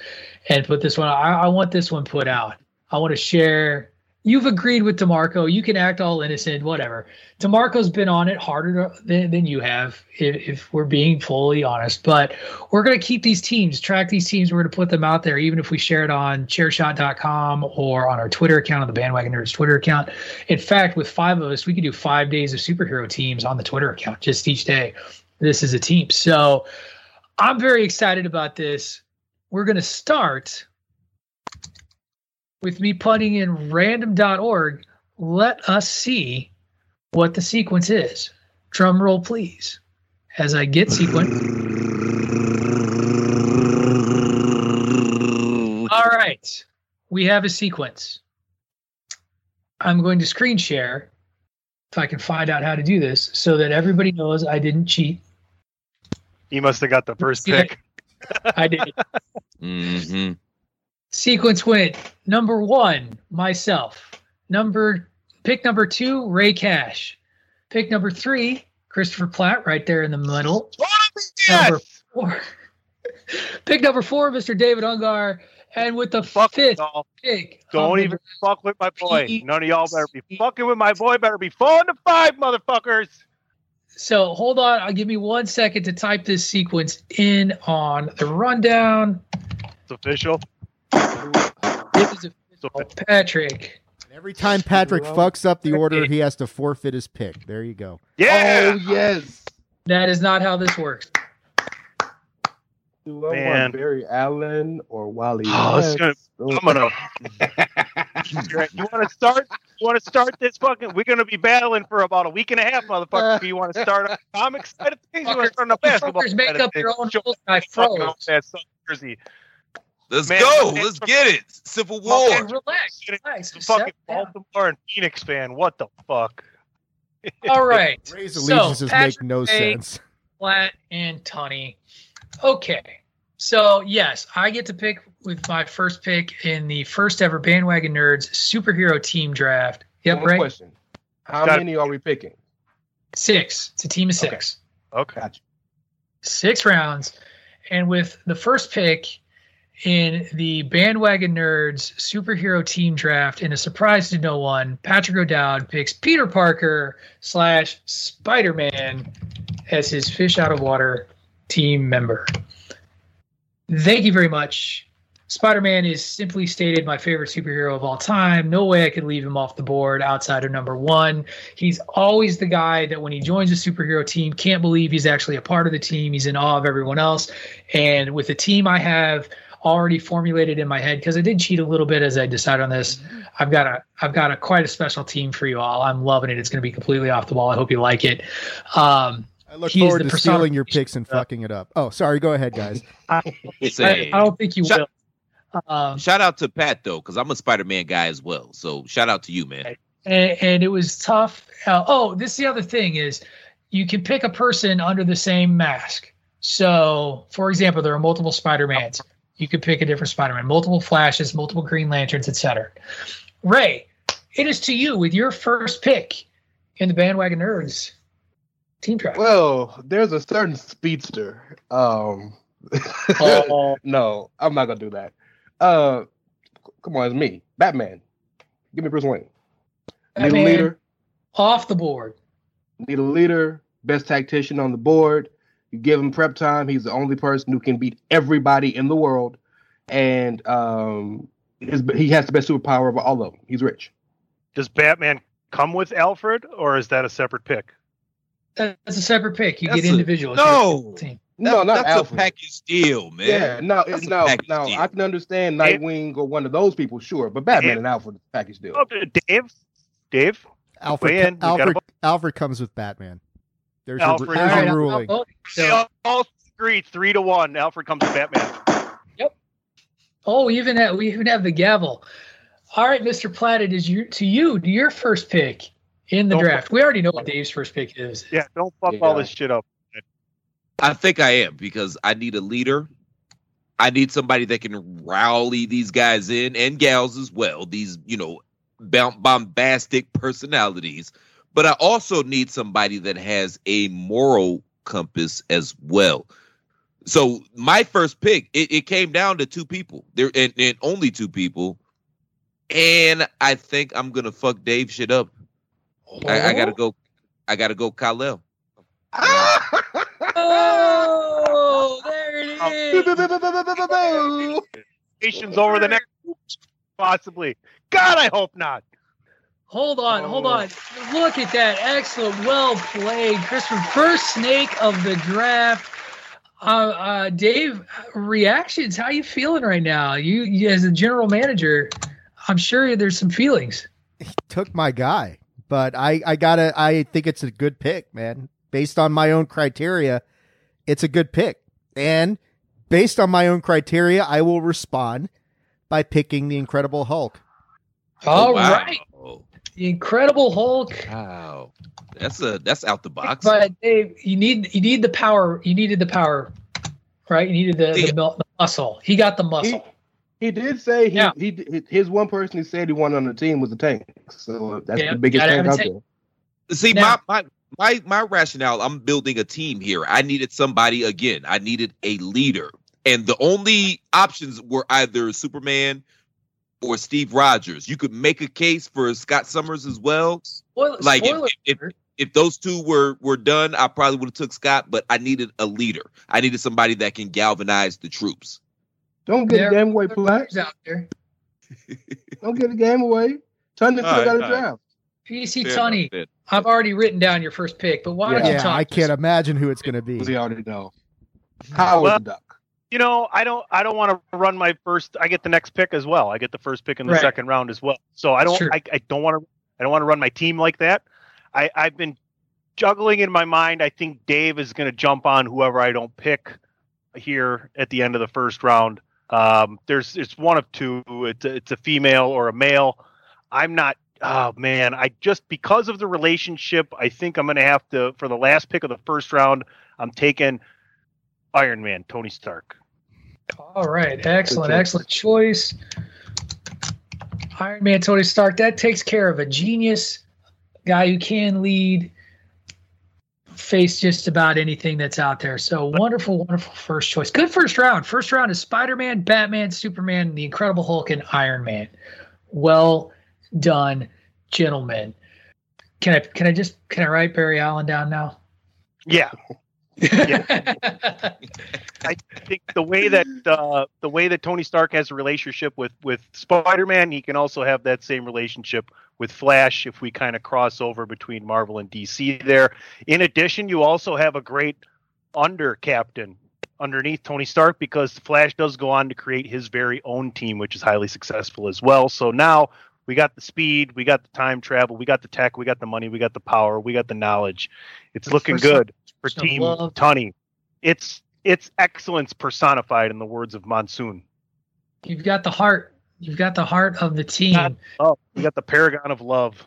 and put this one. I, I want this one put out. I want to share. You've agreed with DeMarco. You can act all innocent, whatever. DeMarco's been on it harder than, than you have, if, if we're being fully honest. But we're going to keep these teams, track these teams. We're going to put them out there, even if we share it on chairshot.com or on our Twitter account, on the Bandwagon Nerds Twitter account. In fact, with five of us, we could do five days of superhero teams on the Twitter account, just each day. This is a team. So I'm very excited about this. We're going to start with me putting in random.org. Let us see what the sequence is. Drum roll, please. As I get sequence. All right. We have a sequence. I'm going to screen share if I can find out how to do this so that everybody knows I didn't cheat. You must have got the first pick. I did. [laughs] Mm-hmm. Sequence went number one, myself. Number pick number two, Ray Cash. Pick number three, Christopher Platt, right there in the middle. Number four. [laughs] pick number four, Mr. David Ungar. And with the fifth y'all. pick, Don't even fuck with my boy. None of y'all better be fucking with my boy. Better be falling to five, motherfuckers. So hold on, I'll give me one second to type this sequence in on the rundown. It's official. This is official. Patrick. Every time Patrick fucks up the order, he has to forfeit his pick. There you go. Yeah. Oh yes. That is not how this works. Do I Man. want Barry Allen or Wally? Oh, it's West? gonna- oh. I'm gonna. [laughs] you want to start? You want to start this fucking? We're gonna be battling for about a week and a half, motherfucker. Do you want to start on the comic side of things? You want to start on the basketball Fuckers make up your own rules. I froze. off that Southern Jersey. Let's Man, go. Let's from- get it. Civil Okay, War. Relax, relax. The Settle fucking down. Baltimore and Phoenix fan. What the fuck? [laughs] All right. [laughs] Raise So, allegiances Patrick make no Ray, sense. Platt and Tunney. Okay. So yes, I get to pick with my first pick in the first ever Bandwagon Nerds superhero team draft. Yep, One right. question. How Got- many are we picking? Six. It's a team of six. Okay. Gotcha. Six rounds. And with the first pick in the bandwagon nerds superhero team draft in a surprise to no one patrick o'dowd picks peter parker slash spider-man as his fish out of water team member. Thank you very much. Spider-man is simply stated my favorite superhero of all time. No way i could leave him off the board outside of number one. He's always the guy that when he joins a superhero team can't believe he's actually a part of the team. He's in awe of everyone else. And with the team i have already formulated in my head because I did cheat a little bit as I decided on this. I've got a I've got a quite a special team for you all. I'm loving it. It's going to be completely off the wall. I hope you like it. Um, I look forward to stealing your picks and fucking it up. Oh, sorry. Go ahead, guys. I, I, I don't think you Shout- will. Um, Shout out to Pat though, because I'm a Spider-Man guy as well. So shout out to you, man. and, and it was tough. Uh, oh, this is the other thing is you can pick a person under the same mask. So, for example, there are multiple Spider-Mans. You could pick a different Spider-Man, multiple Flashes, multiple Green Lanterns, etc. Ray, it is to you with your first pick in the Bandwagon Nerds team draft. Well, there's a certain speedster. Um, Oh. [laughs] no, I'm not gonna do that. Uh, come on, it's me, Batman. Give me Bruce Wayne. Need a leader. Off the board. Need a leader. Best tactician on the board. You give him prep time. He's the only person who can beat everybody in the world, and um, his, he has the best superpower of all of them. He's rich. Does Batman come with Alfred, or is that a separate pick? That's a separate pick. You That's get a- individuals. no. Team. No, not That's Alfred. a package deal, man. Yeah, no, That's it, a no, no. deal. I can understand Nightwing or one of those people, sure, but Batman Dave- and Alfred is package deal. Oh, Dave, Dave, Alfred, Weigh in. We got a Alfred. Alfred comes with Batman. There's Alfred. your, there's All your right, I'll- ruling. I'll they So, all agree three to one. Alfred comes to Batman. Yep. Oh, even have, we even have the gavel. All right, Mr. Platt, it is you to you to your first pick in the Don't- draft. We already know what Dave's first pick is. Yeah, don't fuck all this shit up. I think I am because I need a leader. I need somebody that can rally these guys in and gals as well. These, you know, bombastic personalities. But I also need somebody that has a moral compass as well. So my first pick, it, it came down to two people. There and, and only two people. And I think I'm gonna fuck Dave shit up. I, I gotta oh. go. I gotta go, Kyle. Oh, there it oh. is. Nations over the next, possibly. God, I hope not. Hold on, hold on. Look at that. Excellent. Well played, Christopher. First snake of the draft. Uh, uh, Dave, reactions. How you feeling right now? You, you as a general manager, I'm sure there's some feelings. He took my guy, but I, I gotta. I think it's a good pick, man. Based on my own criteria, it's a good pick, and based on my own criteria, I will respond by picking the Incredible Hulk. All wow. right, the Incredible Hulk. Wow. That's a that's out the box. But Dave, you need you need the power. You needed the power, right? You needed the, the, Yeah. the muscle. He got the muscle. He did say he, Yeah. he his one person he said he wanted on the team was the tank. So uh, that's Yeah, the biggest gotta tank have a out tank. there. See, Now- my, my my my rationale, I'm building a team here. I needed somebody again. I needed a leader. And the only options were either Superman or Steve Rogers. You could make a case for Scott Summers as well. Spoiler, Like if, spoiler if, if if those two were were done, I probably would have took Scott, but I needed a leader. I needed somebody that can galvanize the troops. Don't get There the game away, are Platt. players out there. [laughs] Don't get the game away. Tony still All right, got a all right. draft. PC Fair Tony, enough. I've already written down your first pick, but why don't you Yeah, talk? I can't imagine who it's going to be. We already know. Howard Well- the Duck. You know, I don't. I don't want to run my first. I get the next pick as well. I get the first pick in the Right. second round as well. So I don't. Sure. I, I don't want to. I don't want to run my team like that. I, I've been juggling in my mind. I think Dave is going to jump on whoever I don't pick here at the end of the first round. Um, there's it's one of two. It's a, it's a female or a male. I'm not. Oh man, I just because of the relationship, I think I'm going to have to for the last pick of the first round. I'm taking Iron Man, Tony Stark. All right, excellent, choice. excellent choice. Iron Man, Tony Stark. That takes care of a genius guy who can lead. face just about anything that's out there. So wonderful, wonderful first choice. Good first round. First round is Spider Man, Batman, Superman, The Incredible Hulk, and Iron Man. Well done, gentlemen. Can I can I just can I write Barry Allen down now? Yeah. Yeah. [laughs] I think the way that uh, the way that Tony Stark has a relationship with with Spider-Man, he can also have that same relationship with Flash if we kind of cross over between Marvel and DC there. In addition, you also have a great under captain underneath Tony Stark because Flash does go on to create his very own team, which is highly successful as well. So now we got the speed, we got the time travel, we got the tech, we got the money, we got the power, we got the knowledge. It's looking For some- good for some Team love. Tunney. It's it's excellence personified in the words of Monsoon. You've got the heart. You've got the heart of the team. Oh, you got the paragon of love.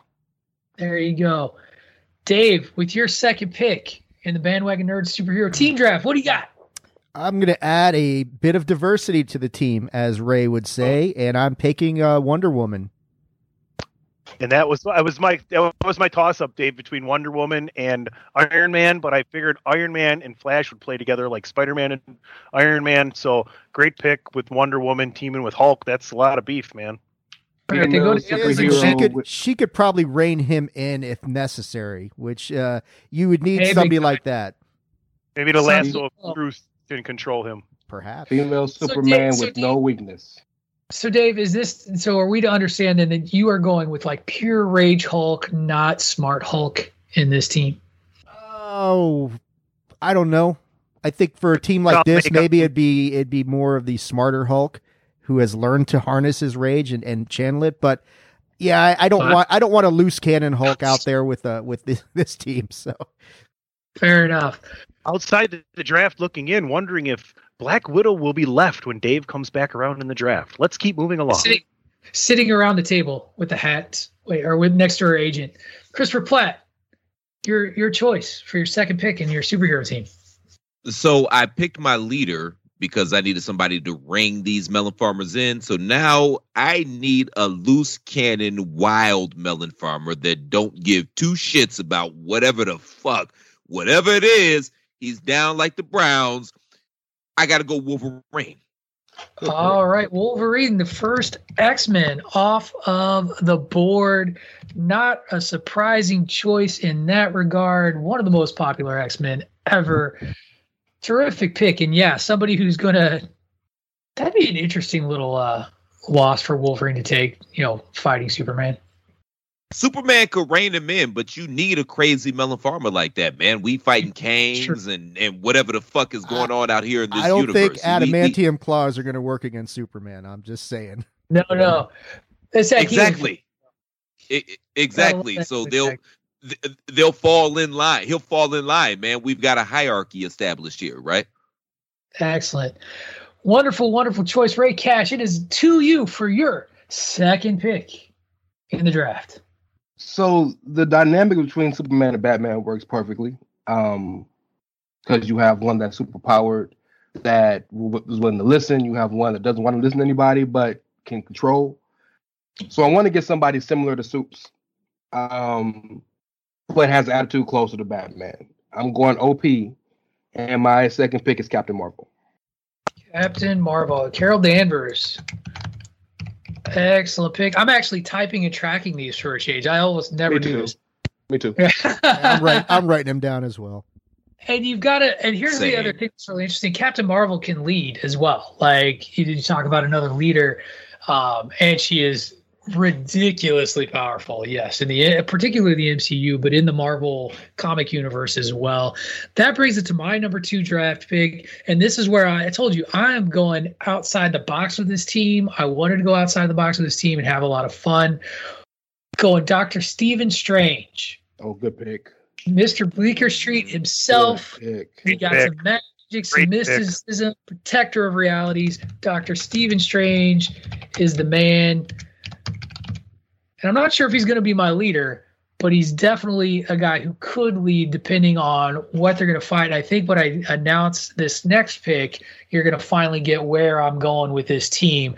There you go. Dave, with your second pick in the bandwagon nerd superhero team draft, what do you got? I'm going to add a bit of diversity to the team, as Ray would say, and I'm picking uh, Wonder Woman. And that was that was my that was my toss up, Dave, between Wonder Woman and Iron Man. But I figured Iron Man and Flash would play together like Spider Man and Iron Man. So great pick with Wonder Woman teaming with Hulk. That's a lot of beef, man. Right, they go Female together. She could she could probably rein him in if necessary, which uh, you would need Hey, big somebody like that, Maybe the So- lasso of Bruce can control him. perhaps. female So Superman Dave- so with Dave- no weakness. So, Dave, is this so? Are we to understand then that you are going with like pure Rage Hulk, not Smart Hulk in this team? Oh, I don't know. I think for a team like this, maybe it'd be it'd be more of the smarter Hulk who has learned to harness his rage and, and channel it. But yeah, I, I don't But- want I don't want a loose cannon Hulk out there with uh with this, [laughs] this team. So Fair enough. Outside the, the draft, looking in, wondering if Black Widow will be left when Dave comes back around in the draft. Let's keep moving along. Sitting, sitting around the table with the hat, wait, or with next to her agent, Christopher Platt. Your your choice for your second pick in your superhero team. So I picked my leader because I needed somebody to ring these melon farmers in. So now I need a loose cannon wild melon farmer that don't give two shits about whatever the fuck, whatever it is. He's down like the Browns. I got to go Wolverine. All right, Wolverine, the first X Men off of the board. Not a surprising choice in that regard. One of the most popular X Men ever. Terrific pick. And yeah, somebody who's going to. That'd be an interesting little uh, loss for Wolverine to take, you know, fighting Superman. Superman could rein him in, but you need a crazy melon farmer like that, man. We fighting Kangs and, and whatever the fuck is going on out here in this I don't universe. think We- we- adamantium claws are going to work against Superman. I'm just saying. No, no. It's that exactly. I- I- exactly. So they'll th- they'll fall in line. He'll fall in line, man. We've got a hierarchy established here, right? Excellent. Wonderful, wonderful choice, Ray Cash. It is to you for your second pick in the draft. So the dynamic between Superman and Batman works perfectly. Um, because you have one that's super powered that w- willing to listen. You have one that doesn't want to listen to anybody but can control. So I want to get somebody similar to Supes, um, but has attitude closer to Batman. I'm going OP, and my second pick is Captain Marvel. Captain Marvel, Carol Danvers. Excellent pick. I'm actually typing and tracking these for a change. I almost never Me do too. this. Me too. [laughs] I'm right. I'm writing them down as well. And you've got to, and here's the other thing that's really interesting. Captain Marvel can lead as well. Like you, you talk about another leader, um, and she is ridiculously powerful. Yes, in the eh, particularly the MCU, but in the Marvel comic universe as well. That brings it to my number two draft pick, and this is where I, I told you I am going outside the box with this team. I wanted to go outside the box with this team and have a lot of fun. Going Doctor Stephen Strange. Oh, good pick. Mr. Bleecker Street himself. Good pick. We got pick. some magic, some Great pick. mysticism, protector of realities. Dr. Stephen Strange is the man. And I'm not sure if he's going to be my leader, but he's definitely a guy who could lead depending on what they're going to fight. I think when I announce this next pick, you're going to finally get where I'm going with this team.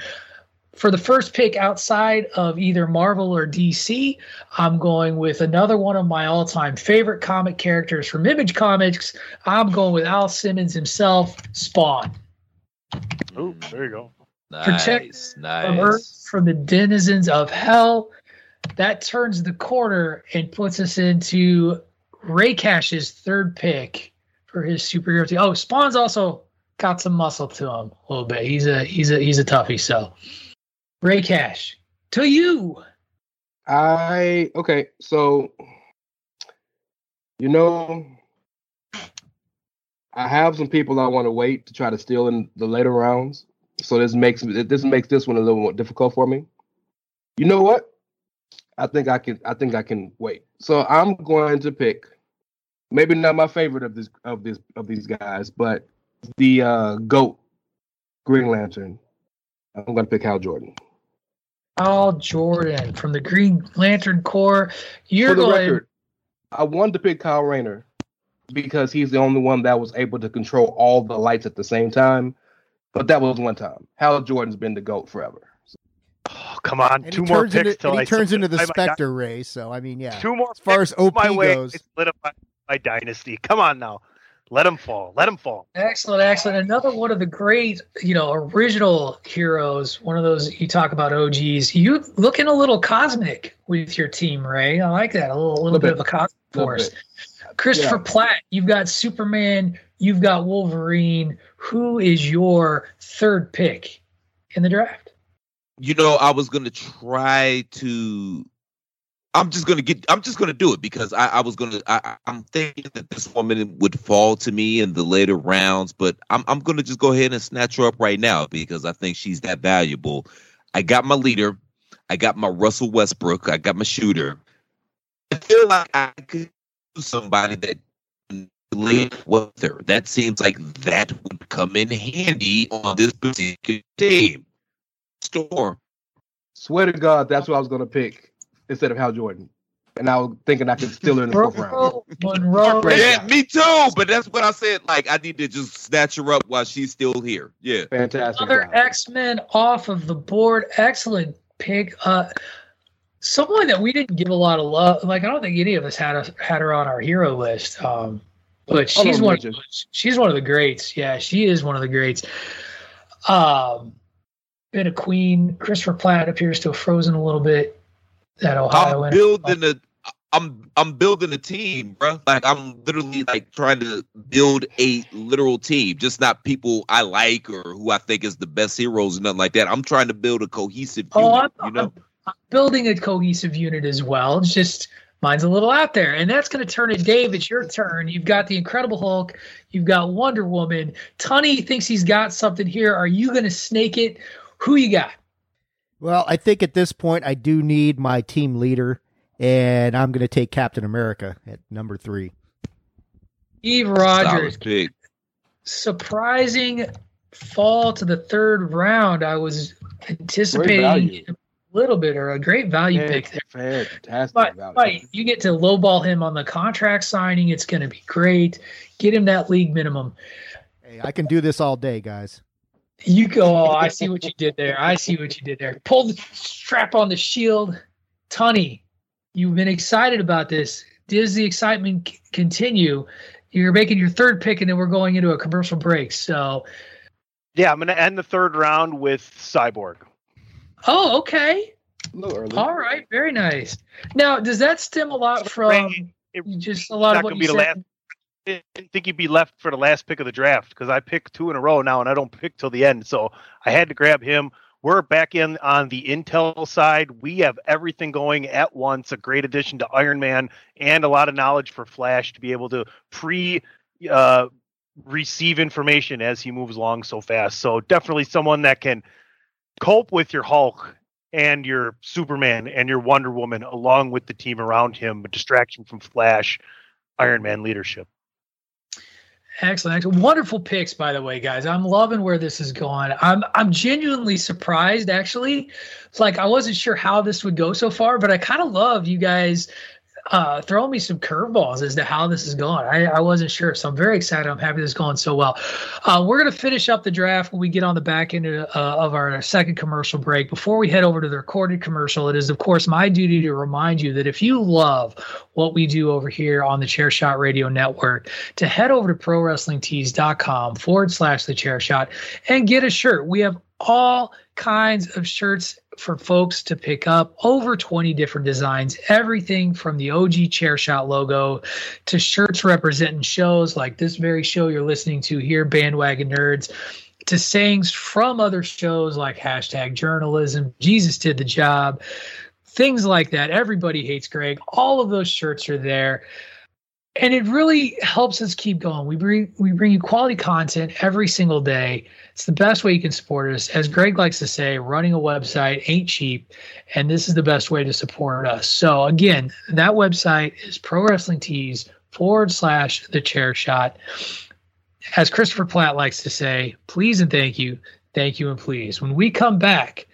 for the first pick outside of either Marvel or DC, I'm going with another one of my all time favorite comic characters from Image Comics. I'm going with Al Simmons himself, Spawn. Oh, there you go. Nice, Protect nice. From Earth, from the denizens of hell. That turns the corner and puts us into Ray Cash's third pick for his superhero team. Oh, Spawn's also got some muscle to him a little bit. He's a he's a he's a toughie. So Ray Cash, to you. I okay, so you know, I have some people I want to wait to try to steal in the later rounds. So this makes this makes this one a little more difficult for me. You know what? I think I can I think I can wait. So I'm going to pick maybe not my favorite of this of this of these guys, but the uh GOAT Green Lantern. I'm gonna pick Hal Jordan. Hal Jordan from the Green Lantern Corps. You're For the going. record, I wanted to pick Kyle Rayner because he's the only one that was able to control all the lights at the same time. But that was one time. Hal Jordan's been the GOAT forever. Come on, And two more turns picks into, till and he I turns into the solidify Spectre Ray. So I mean, yeah. Two more As far as picks OP my way, goes, I solidify my dynasty. Come on now, let him fall. Let him fall. Excellent, excellent. Another one of the great, you know, original heroes. One of those you talk about OGs. You looking a little cosmic with your team, Ray. I like that. A little, little, Little bit, bit. of a cosmic force. Christopher Yeah. Platt. You've got Superman. You've got Wolverine. Who is your third pick in the draft? You know, I was gonna try to. I'm just gonna get. I'm just gonna do it because I, I was gonna. I, I'm thinking that this woman would fall to me in the later rounds, but I'm I'm gonna just go ahead and snatch her up right now because I think she's that valuable. I got my leader. I got my Russell Westbrook. I got my shooter. I feel like I could do somebody that late with her. That seems like that would come in handy on this particular team. Storm. Swear to God, that's what I was gonna pick instead of Hal Jordan. And I was thinking I could steal her in the fourth round. Munroe, Munroe. Yeah, me too. But that's what I said. Like I need to just snatch her up while she's still here. Yeah. Fantastic. Other. X Men off of the board. Excellent pick. Uh, someone that we didn't give a lot of love. Like I don't think any of us had a, had her on our hero list. Um, but she's Honorable one. mention. She's one of the greats. Yeah, she is one of the greats. Um, been a queen. Christopher Platt appears to have frozen a little bit. That Ohio. I'm building a I'm I'm building a team, bro. Like I'm literally like trying to build a literal team, just not people I like or who I think is the best heroes and nothing like that. I'm trying to build a cohesive Oh, unit, I'm, you know. I'm building a cohesive unit as well. It's just mine's a little out there, and that's going to turn it. Dave, it's your turn. You've got the Incredible Hulk. You've got Wonder Woman. Tunney thinks he's got something here. Are you going to snake it? Who you got? well, I think at this point I do need my team leader, and I'm going to take Captain America at number three. Steve Rogers. pick. Surprising fall to the third round. I was anticipating a little bit or a great value Fan- pick there. Fantastic. But, value. but you get to lowball him on the contract signing. It's going to be great. Get him that league minimum. Hey, I can do this all day, guys. You go. Oh, I see what you did there. I see what you did there. Pull the strap on the shield. Tunney, you've been excited about this. Does the excitement c- continue? You're making your third pick, and then we're going into a commercial break. So, Yeah, I'm going to end the third round with Cyborg. oh, okay. a little early. All right. Very nice. Now, does that stem a lot from It- just a lot of what gonna you be the said? Didn't think he'd be left for the last pick of the draft because I picked two in a row now and I don't pick till the end. So I had to grab him. We're back in on the Intel side. We have everything going at once. A great addition to Iron Man and a lot of knowledge for Flash to be able to pre uh, receive information as he moves along so fast. So definitely someone that can cope with your Hulk and your Superman and your Wonder Woman along with the team around him, a distraction from Flash, Iron Man leadership. Excellent, excellent, wonderful picks, by the way, guys. I'm loving where this is going. I'm I'm genuinely surprised, actually. It's like I wasn't sure how this would go so far, but I kind of love you guys uh, throwing me some curveballs as to how this is going. I, I wasn't sure, so I'm very excited. I'm happy this is going so well. Uh, we're going to finish up the draft when we get on the back end of, uh, of our second commercial break. Before we head over to the recorded commercial, it is of course my duty to remind you that if you love what we do over here on the Chair Shot Radio Network, to head over to ProWrestlingTees.com forward slash the Chair Shot and get a shirt. We have all kinds of shirts for folks to pick up over 20 different designs everything from the og chair shot logo to shirts representing shows like this very show you're listening to here bandwagon nerds to sayings from other shows like hashtag journalism jesus did the job things like that. Everybody hates greg. All of those shirts are there and it really helps us keep going we bring we bring you quality content every single day it's the best way you can support us. As Greg likes to say, running a website ain't cheap, and this is the best way to support us. So again, that website is Pro Wrestling Tees forward slash the chair shot. As Christopher Platt likes to say, please and thank you, thank you and please. When we come back,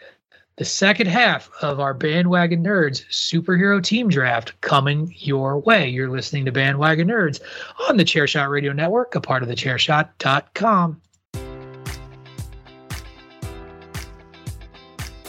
the second half of our Bandwagon Nerds superhero team draft coming your way. You're listening to Bandwagon Nerds on the Chairshot Radio Network, a part of the chairshot.com.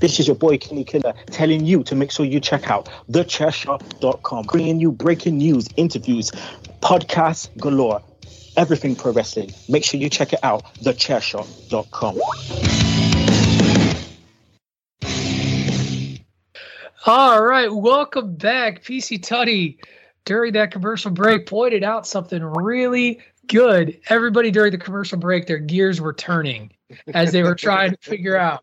This is your boy Kenny Killer telling you to make sure you check out thechairshot.com, bringing you breaking news, interviews, podcasts galore, everything pro wrestling. Make sure you check it out, thechairshot.com. All right, welcome back. PC Tunney, during that commercial break, pointed out something really good. Everybody during the commercial break, their gears were turning as they were trying to figure out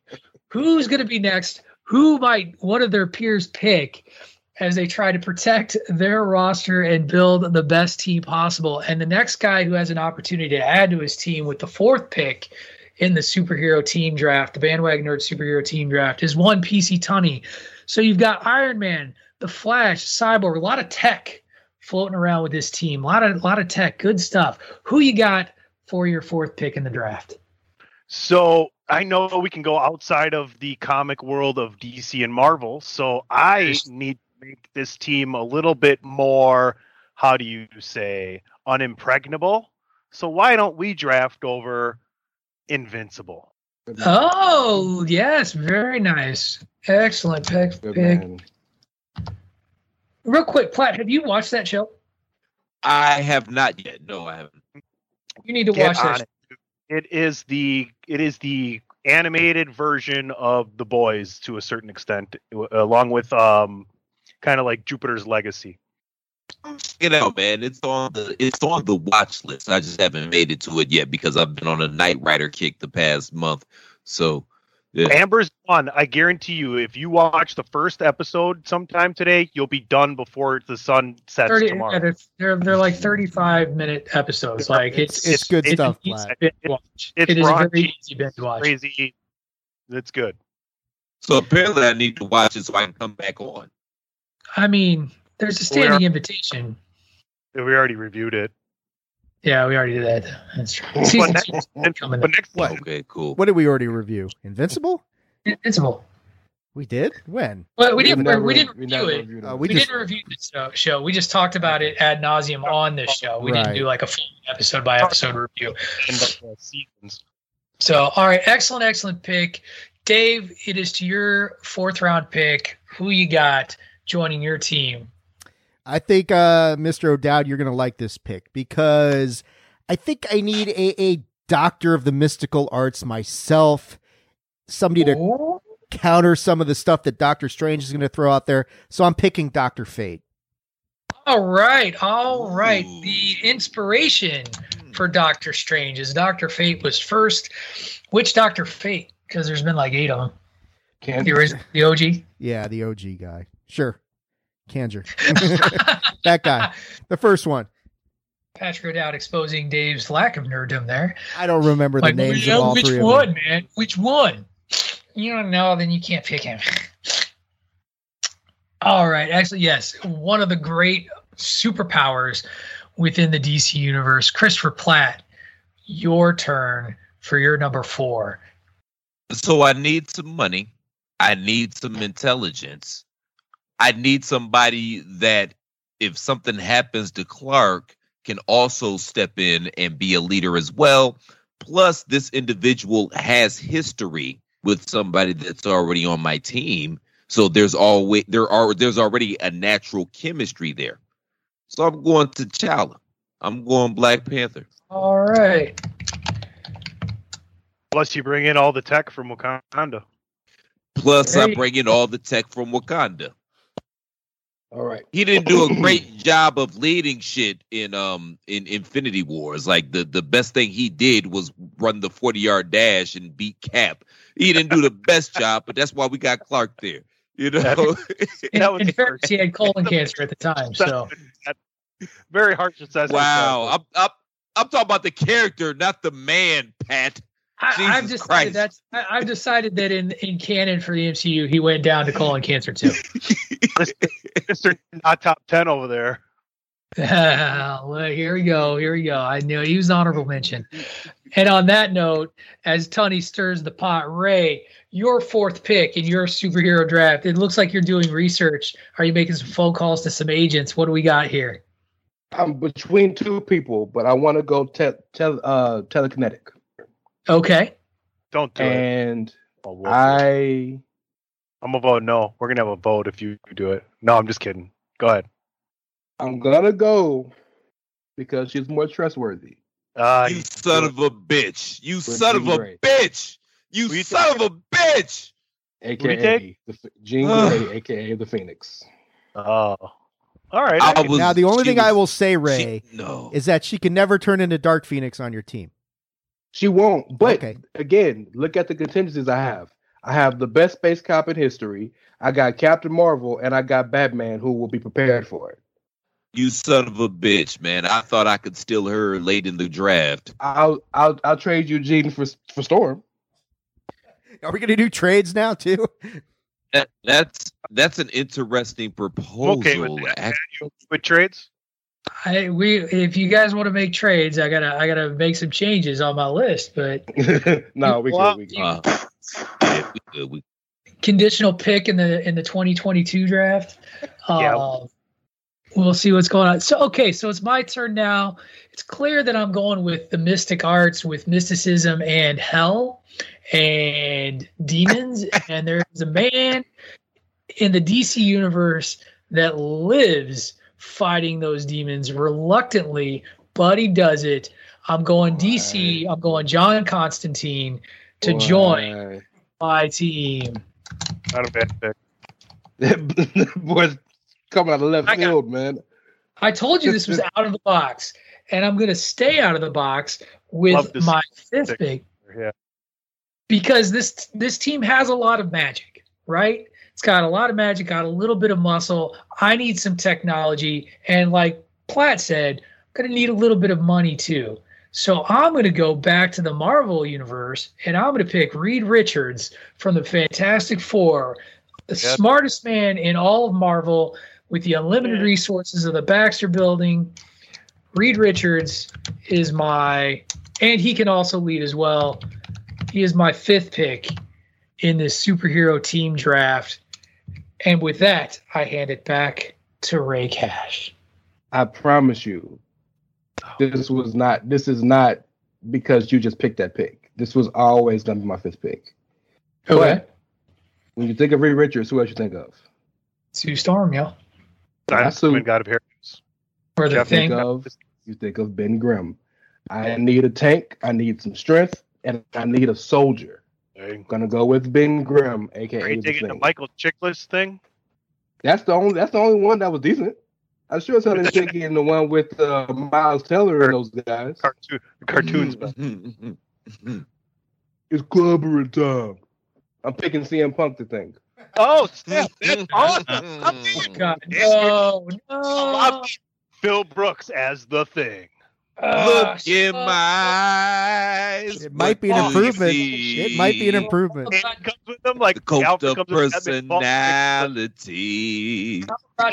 who's going to be next, who might one of their peers pick as they try to protect their roster and build the best team possible. And the next guy who has an opportunity to add to his team with the fourth pick in the superhero team draft, the bandwagon nerd superhero team draft, is one PC Tunney. So you've got Iron Man, the Flash, Cyborg, a lot of tech floating around with this team. A lot of a lot of tech, good stuff. Who you got for your fourth pick in the draft? So I know we can go outside of the comic world of DC and Marvel, so I need to make this team a little bit more, how do you say, unimpregnable. So why don't we draft over Invincible? Oh, yes, very nice. Excellent pick. pick. Real quick, Platt, have you watched that show? I have not yet. No, I haven't. You need to Get watch on that. It. Is the it is the animated version of The Boys to a certain extent, along with um, kind of like Jupiter's Legacy. Check it out, man. It's on the it's on the watch list. I just haven't made it to it yet because I've been on a Knight Rider kick the past month. So Yeah. Amber's done. I guarantee you, if you watch the first episode sometime today, you'll be done before the sun sets 30, tomorrow. yeah, they're, they're they're like thirty five minute episodes. Like it's It's good it's stuff, an easy Black. binge watch. It's It is a very easy binge watch. crazy. It's good. So apparently, I need to watch it so I can come back on. I mean, there's a standing invitation. We already reviewed it. Yeah, we already did that. That's true. But next, two coming but up. next What? Okay, cool. What did we already review? Invincible? Invincible. We did? When? Well, we didn't. never- we didn't we review never it. Uh, we We, just didn't review this show, show. We just talked about it ad nauseum on this show. We Right. didn't do like a full episode by episode review. in uh, seasons. So, all right, excellent, excellent pick, Dave. It is to your fourth round pick. Who you got joining your team? I think, uh, Mr. O'Dowd, you're going to like this pick because I think I need a, a doctor of the mystical arts myself, somebody to Oh, counter some of the stuff that Doctor Strange is going to throw out there. So I'm picking Doctor Fate. All right, all right. Ooh. The inspiration for Doctor Strange is Doctor Fate was first. Which Doctor Fate? Because there's been like eight of them. Can't The, original, [laughs] the OG. Yeah, the OG guy. Sure. Kanjer. that guy. The first one. Patrick O'Dowd exposing Dave's lack of nerddom there. I don't remember the Like, names well, of all which three of one, them. man? Which one? You don't know, then you can't pick him. All right. Actually, yes. One of the great superpowers within the DC universe, Christopher Platt. Your turn for your number four. So I need some money. I need some intelligence. I need somebody that, if something happens to Clark, can also step in and be a leader as well. Plus, this individual has history with somebody that's already on my team. So there's always there are there's already a natural chemistry there. So I'm going to T'Challa. I'm going Black Panther. All right. Plus, you bring in all the tech from Wakanda. Plus, I bring in all the tech from Wakanda. All right. he didn't do a great job of leading shit in um in Infinity Wars. Like the the best thing he did was run the 40 yard dash and beat Cap. He didn't do the best job, but that's why we got Clark there. You know, In, [laughs] That was in the he had colon cancer at the time. [laughs] So Very harsh assessment. wow. I'm, I'm I'm talking about the character, not the man, Pat. I, I've decided Christ. that's I, I've decided that in in canon for the MCU, he went down to colon cancer too. [laughs] Mr. Not top 10 over there. [laughs] well, here we go. Here we go. I knew he was honorable mention. And on that note, as Tony stirs the pot, Ray, your fourth pick in your superhero draft. It looks like you're doing research. Are you making some phone calls to some agents? What do we got here? I'm between two people, but I want to go te- tel- uh, telekinetic. Okay. Don't do it. And I I'm gonna vote no. We're gonna have a vote if you do it. No, I'm just kidding. Go ahead. I'm gonna go because she's more trustworthy. Uh, You son of a bitch. You son of a Grey. bitch. You Who you son of a bitch. AKA Retake? the Jean Grey, AKA the Phoenix. oh, all right. I I was- now, the only she thing I will say, she- Ray, no. is that she can never turn into Dark Phoenix on your team. She won't. But Okay. again, look at the contingencies I have. I have the best space cop in history. I got Captain Marvel, and I got Batman, who will be prepared for it. You son of a bitch, man. I thought I could steal her late in the draft. I'll I'll I'll trade you Jean for for Storm. Are we going to do trades now, too? That, that's that's an interesting proposal. okay with that. Act- You with trades? I we if you guys want to make trades, I gotta I gotta make some changes on my list, but [laughs] no, we Well, good. We good. uh, yeah, we good. We, conditional pick in the in the 2022 draft. [laughs] Yeah. Uh, we'll see what's going on. So okay, so it's my turn now. It's clear that I'm going with the mystic arts, with mysticism and hell and demons. [laughs] and there's a man in the DC universe that lives fighting those demons reluctantly, but he does it. I'm going DC. I'm going John Constantine to join my team. Not a bad pick. Boys coming out of left I got- field, man. I told you this was [laughs] out of the box, and I'm going to stay out of the box with my fifth pick. pick. Yeah. because this this team has a lot of magic, right? It's got a lot of magic, got a little bit of muscle. I need some technology, and like Platt said, I'm gonna need a little bit of money too. So I'm going to go back to the Marvel universe and I'm going to pick Reed Richards from the Fantastic Four, the Yep. smartest man in all of Marvel with the unlimited resources of the Baxter building. Reed Richards is my, and he can also lead as well. He is my fifth pick in this superhero team draft. And with that, I hand it back to Ray Cash. I promise you, this was not. This is not because you just picked that pick. This was always going to be my fifth pick. Okay. But when you think of Ray Richards, who else you think of? Sue Storm, yeah. That's who got a pair. Or the you thing. think of you think of Ben Grimm. I need a tank. I need some strength, and I need a soldier. I'm gonna go with Ben Grimm, aka. Are aka you the taking the Thing. Michael Chiklis thing? That's the only. That's the only one that was decent. I sure as hell didn't [laughs] take in the one with uh, Miles Teller and those guys. Cartoon, cartoons. It's clobbering time. I'm picking CM Punk to think. Oh, snap. That's awesome. [laughs] God, no, no. I'm Phil Brooks as the thing. Look ah, in my eyes. It might be an What do you improvement. It might be an improvement. It comes with them like The cult Alpha of with them, that personality.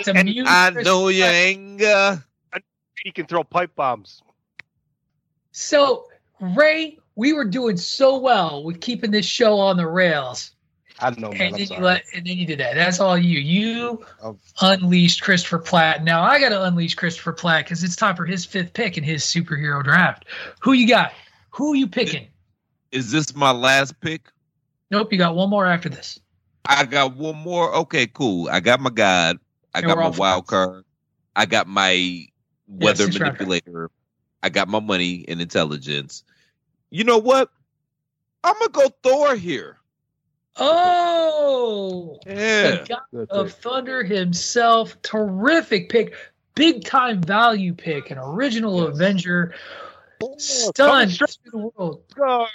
And I know your anger. He can throw pipe bombs. So, Ray, we were doing so well with keeping this show on the rails. I know, man. and I'm then you let and then you did that. That's all you. You Oh. unleashed Christopher Platt. Now I gotta unleash Christopher Platt because it's time for his fifth pick in his superhero draft. Who you got? Who you picking? Is this my last pick? Nope, you got one more after this. I got one more. Okay, cool. I got my guide. I And got my wild card. I got my weather six rounder. manipulator. I got my money and intelligence. You know what? I'm gonna go Thor here. Oh, Yeah. the god Good of pick. thunder himself. Terrific pick. Big time value pick. An original Avenger. Stunned through the world. God.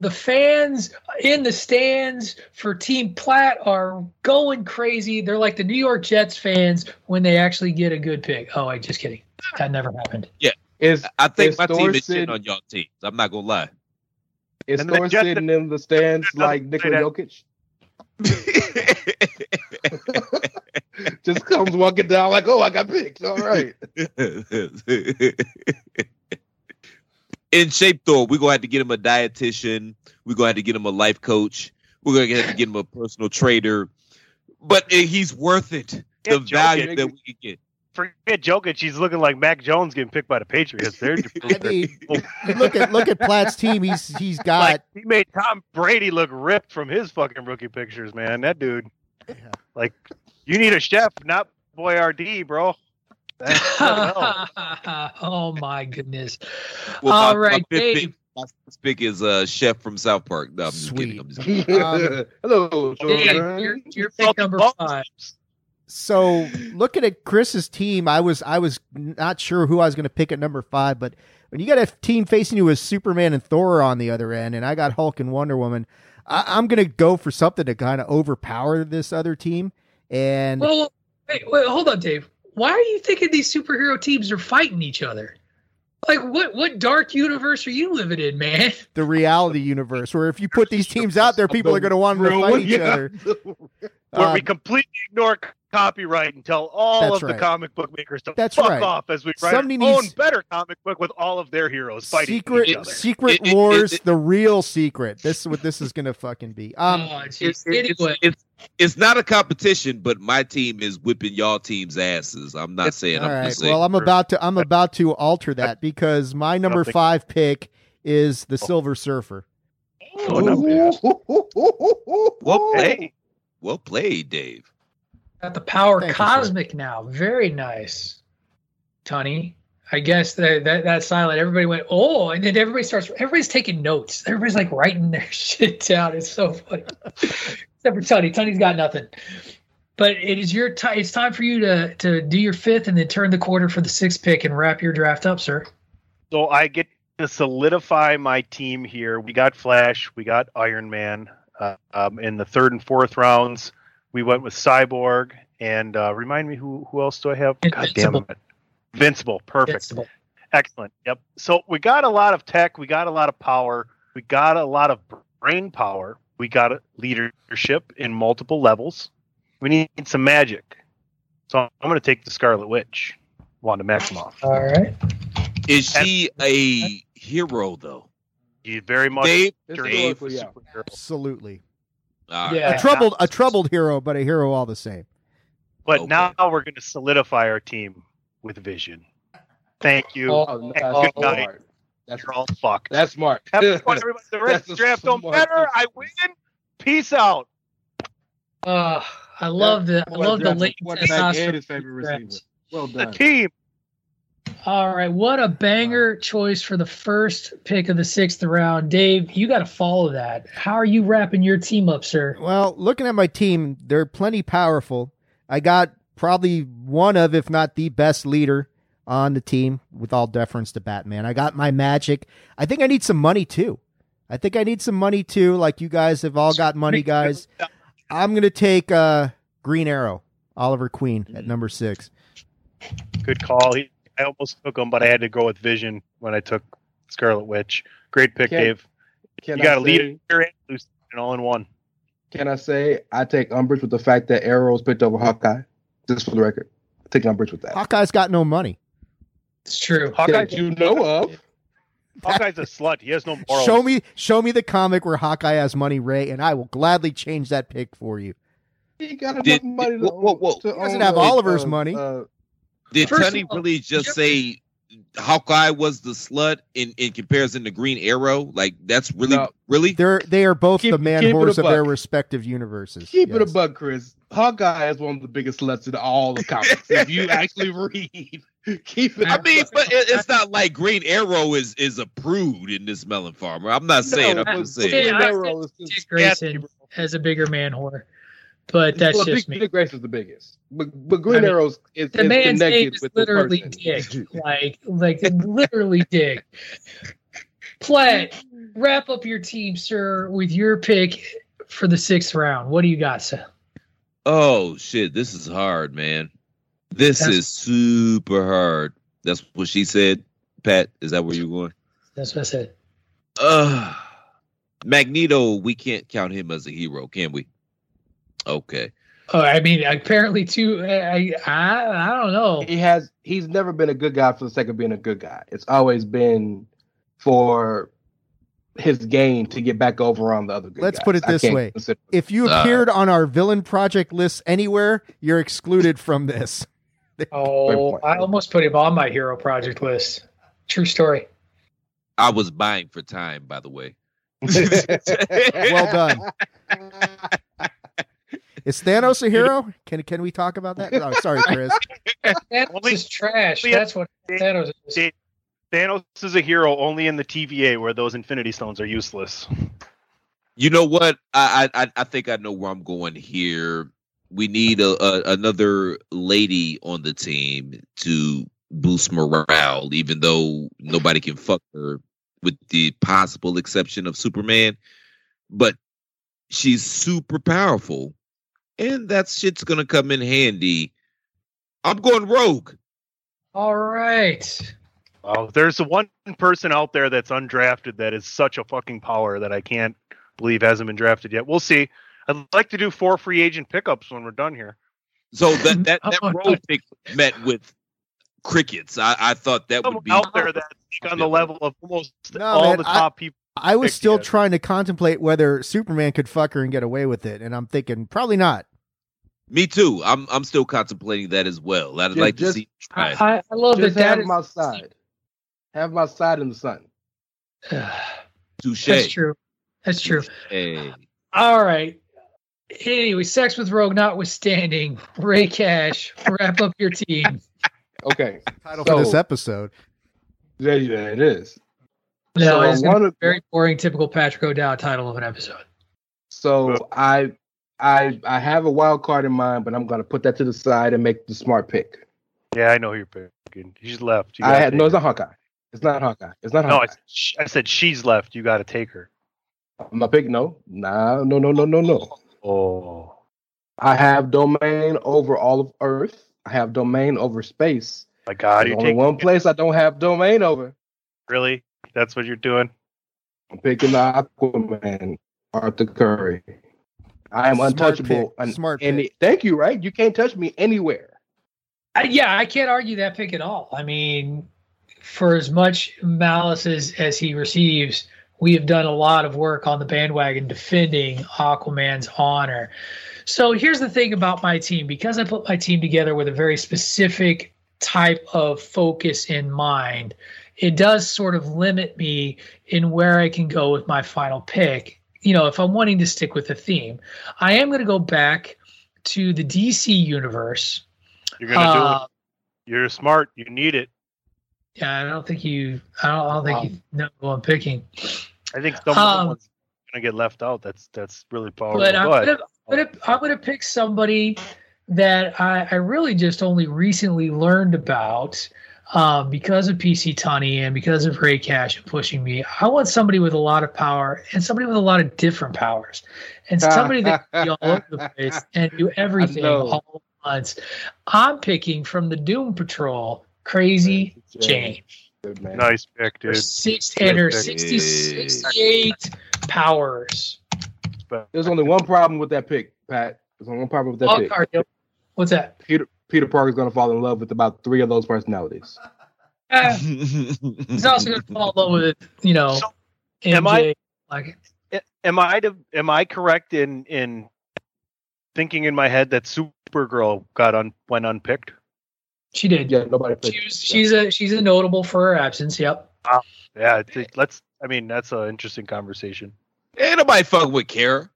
the fans in the stands for Team Platt are going crazy. They're like the New York Jets fans when they actually get a good pick. Oh, I just kidding. That never happened. Yeah. Is I think is my Thor team is sitting- shitting on y'all teams. I'm not gonna lie. Is And Thor sitting in the stands like Nikola Jokic? [laughs] Just comes walking down like, oh, I got picked. All right. [laughs] In shape Thor, we're gonna have to get him a dietitian. We're gonna have to get him a life coach. We're gonna have to get him a personal trader. But uh, he's worth it. The value that we can get. Forget Jokic. She's looking like Mac Jones getting picked by the Patriots. They're [laughs] I mean, [laughs] look at look at Platt's team. He's he's got like he made Tom Brady look ripped from his fucking rookie pictures, man. That dude. Like, you need a chef, not Boyardee, bro. That's something [laughs] else. oh my goodness! Well, All my- right, my Dave. pick, my pick is uh, Chef from South Park. No, I'm just Sweet. kidding. I'm just kidding. Um, Hello, Dave, children. you're, you're pick number five. So looking at Chris's team, I was I was not sure who I was going to pick at number five, but when you got a team facing you with Superman and Thor on the other end, and I got Hulk and Wonder Woman, I, I'm going to go for something to kind of overpower this other team. And Well, wait, wait, hold on, Dave. Why are you thinking these superhero teams are fighting each other? Like, what what dark universe are you living in, man? [laughs] the reality universe, where if you put these teams out there, people are going to want to fight each Yeah. other. [laughs] Where we Um, completely ignore copyright and tell all That's of the comic book makers to That's fuck right. off as we write Somebody our own better comic book with all of their heroes fighting secret each other. secret It- it- wars, it- the real secret. This is what this is going to fucking be. [laughs] Um, oh, It's, geez. it's, Anyway, it's, it's not a competition, but my team is whipping y'all team's asses. I'm not saying. All I'm right. saying. Well, I'm about to I'm about to alter that because my number think- five pick is the Silver Surfer. Oh, well played. Well played, Dave. Got the power Thank you, cosmic now. Very nice, Tony. I guess that, that that silent. Everybody went oh, and then everybody starts. Everybody's taking notes. Everybody's like writing [laughs] their shit down. It's so funny. Except for Tony. Tony's got nothing. But it is your time. It's time for you to to do your fifth and then turn the quarter for the sixth pick and wrap your draft up, sir. So I get to solidify my team here. We got Flash, we got Iron Man. Uh, um, in the third and fourth rounds, we went with Cyborg, and uh, remind me who who else do I have? God damn it, Invincible, perfect, Invincible. excellent. Yep. So we got a lot of tech, we got a lot of power, we got a lot of brain power, we got a leadership in multiple levels. We need some magic. So I'm going to take the Scarlet Witch, Wanda Maximoff. All right. Is she a hero though? She's very much Dave, Dave, Historically, yeah. Absolutely. All right. Yeah. A troubled a troubled hero, but a hero all the same. But Okay. now we're going to solidify our team with Vision. Thank you. Oh, Oh, no, Hey, that's good night. smart. That's You're all fucked. that's smart. Have [laughs] fun, everybody. The rest of the draft don't matter. I win. Peace out. Uh, I love the I love the drafted late quarterback and testosterone his favorite receiver. Well done. The team. All right, what a banger choice for the first pick of the sixth round, Dave. You got to follow that. How are you wrapping your team up, sir? Well, looking at my team, they're plenty powerful. I got probably one of, if not the best leader on the team, with all deference to Batman. I got my magic. I think I need some money too. I think I need some money too. Like you guys have all got money, guys. I'm gonna take uh, Green Arrow, Oliver Queen at number six. Good call. He, I almost took him, but I had to go with Vision when I took Scarlet Witch. Great pick, Can- Dave. Can you got I a say- leader and Lucy all in one. Can I say I take umbrage with the fact that Arrow's picked over Hawkeye? Just for the record, I take umbrage with that. Hawkeye's got no money. It's true. Hawkeye, that you know of. [laughs] Hawkeye's a slut. He has no morals. Show me, show me the comic where Hawkeye has money, Ray, and I will gladly change that pick for you. He got enough Did- money to, whoa, whoa, whoa. to He doesn't own have Oliver's uh, money. uh, Did First Tony all, really just say Hawkeye was the slut in, in comparison to Green Arrow? Like that's really No. really They're they are both Keep- the man keep it a horse of their respective universes. Keep it a Yes. buck, Chris. Hawkeye is one of the biggest sluts in all the comics. if you [laughs] actually read, [laughs] keep it. I a mean, buck. but it, it's not like Green Arrow is is a prude in this melon farmer. I'm not saying. No, I'm but just saying. Green Arrow is just- Grayson as a bigger man whore, but that's well, just Dick, me. Dick Grayson's the biggest, but but Green I mean, Arrow's is, The is man's connected name is with literally person. Dick, [laughs] like like literally Dick. Platt, wrap up your team, sir, with your pick for the sixth round. What do you got, sir? Oh shit, this is hard, man. This That's- is super hard. That's what she said. Pat, is that where you're going? That's what I said. Uh Magneto, we can't count him as a hero, can we? Okay. Oh, I mean, apparently, too. I I, I don't know. He has he's never been a good guy for the sake of being a good guy. It's always been for his gain to get back over on the other good Let's guys. put it this way. consider- If you Uh, appeared on our villain project list anywhere, you're excluded from this. [laughs] Oh. I almost put him on my hero project list. True story. I was buying for time, by the way. [laughs] Well done. [laughs] Is Thanos a hero? Can can we talk about that? Oh, sorry, Chris. [laughs] Thanos Only- is trash. That's what Thanos is. See, Thanos is a hero only in the TVA where those Infinity Stones are useless. You know what? I I I- I think I know where I'm going here. We need a, a another lady on the team to boost morale, even though nobody can fuck her, with the possible exception of Superman. But she's super powerful, and that shit's gonna come in handy. I'm going rogue. All right. Oh, there's one person out there that's undrafted that is such a fucking power that I can't believe hasn't been drafted yet. We'll see. I'd like to do four free agent pickups when we're done here. So that that that [laughs] Oh, rogue pick met with crickets. I, I thought that Someone would be out there that's on the level of almost No, all man, the I- top people. I was still yet. trying to contemplate whether Superman could fuck her and get away with it, and I'm thinking probably not. Me too. I'm I'm still contemplating that as well. I'd Just- like to just- see. I, Try. I I love Just that. have That him outside. Have my side in the sun. is, [sighs] Touche. that's true. That's true. Hey. All right. Anyway, sex with Rogue notwithstanding, Ray Cash, wrap up your team. Okay. Title for this episode. Yeah, yeah, it is. No, So it's one of- a very boring, typical Patrick O'Dowd title of an episode. So I I I have a wild card in mind, but I'm gonna put that to the side and make the smart pick. Yeah, I know who you're picking. He's left. You I had no, it's not Hawkeye. It's not Hawkeye. It's not No, I, Hawkeye. sh- I said she's left. You got to take her. My pick, no, nah, no, no, no, no, no. Oh, I have domain over all of Earth. I have domain over space. my God, There's you're only taking one place I don't have domain over. really? That's what you're doing? I'm picking the Aquaman, Arthur Curry. I am Smart untouchable. pick. on Smart any- pick. Thank you. Right? You can't touch me anywhere. I, yeah, I can't argue that pick at all. I mean, for as much malice as, as he receives, we have done a lot of work on the bandwagon defending Aquaman's honor. So here's the thing about my team because I put my team together with a very specific type of focus in mind, it does sort of limit me in where I can go with my final pick. You know, if I'm wanting to stick with the theme, I am going to go back to the DC universe. You're gonna do Uh, it. You're smart. You need it. Yeah, I don't think you. I don't, I don't think you know who I'm picking. I think someone Um, gonna get left out. That's that's really powerful. But I'm Go ahead. gonna, I'm gonna, I'm gonna pick somebody that I, I really just only recently learned about um, because of PC Tunney and because of Ray Cash and pushing me. I want somebody with a lot of power and somebody with a lot of different powers, and somebody that can be all over the [laughs] place and do everything know. all at once. I'm picking from the Doom Patrol, Crazy Jane. Good man. Nice pick, dude. Six and her Good 60, 68 powers. There's only one problem with that pick, Pat. There's only one problem with that Wild pick. Cardio. What's that? Peter Peter Parker's gonna fall in love with about three of those personalities. Uh, [laughs] he's also going to fall in love with, you know, am MJ. I- like, Am I to, am I correct in in thinking in my head that Supergirl got un, went unpicked? she did. Yeah, nobody picked. She's she's a she's a notable for her absence. Yep. Yeah, let's. I mean, that's an interesting conversation. Ain't nobody fuck with Kara.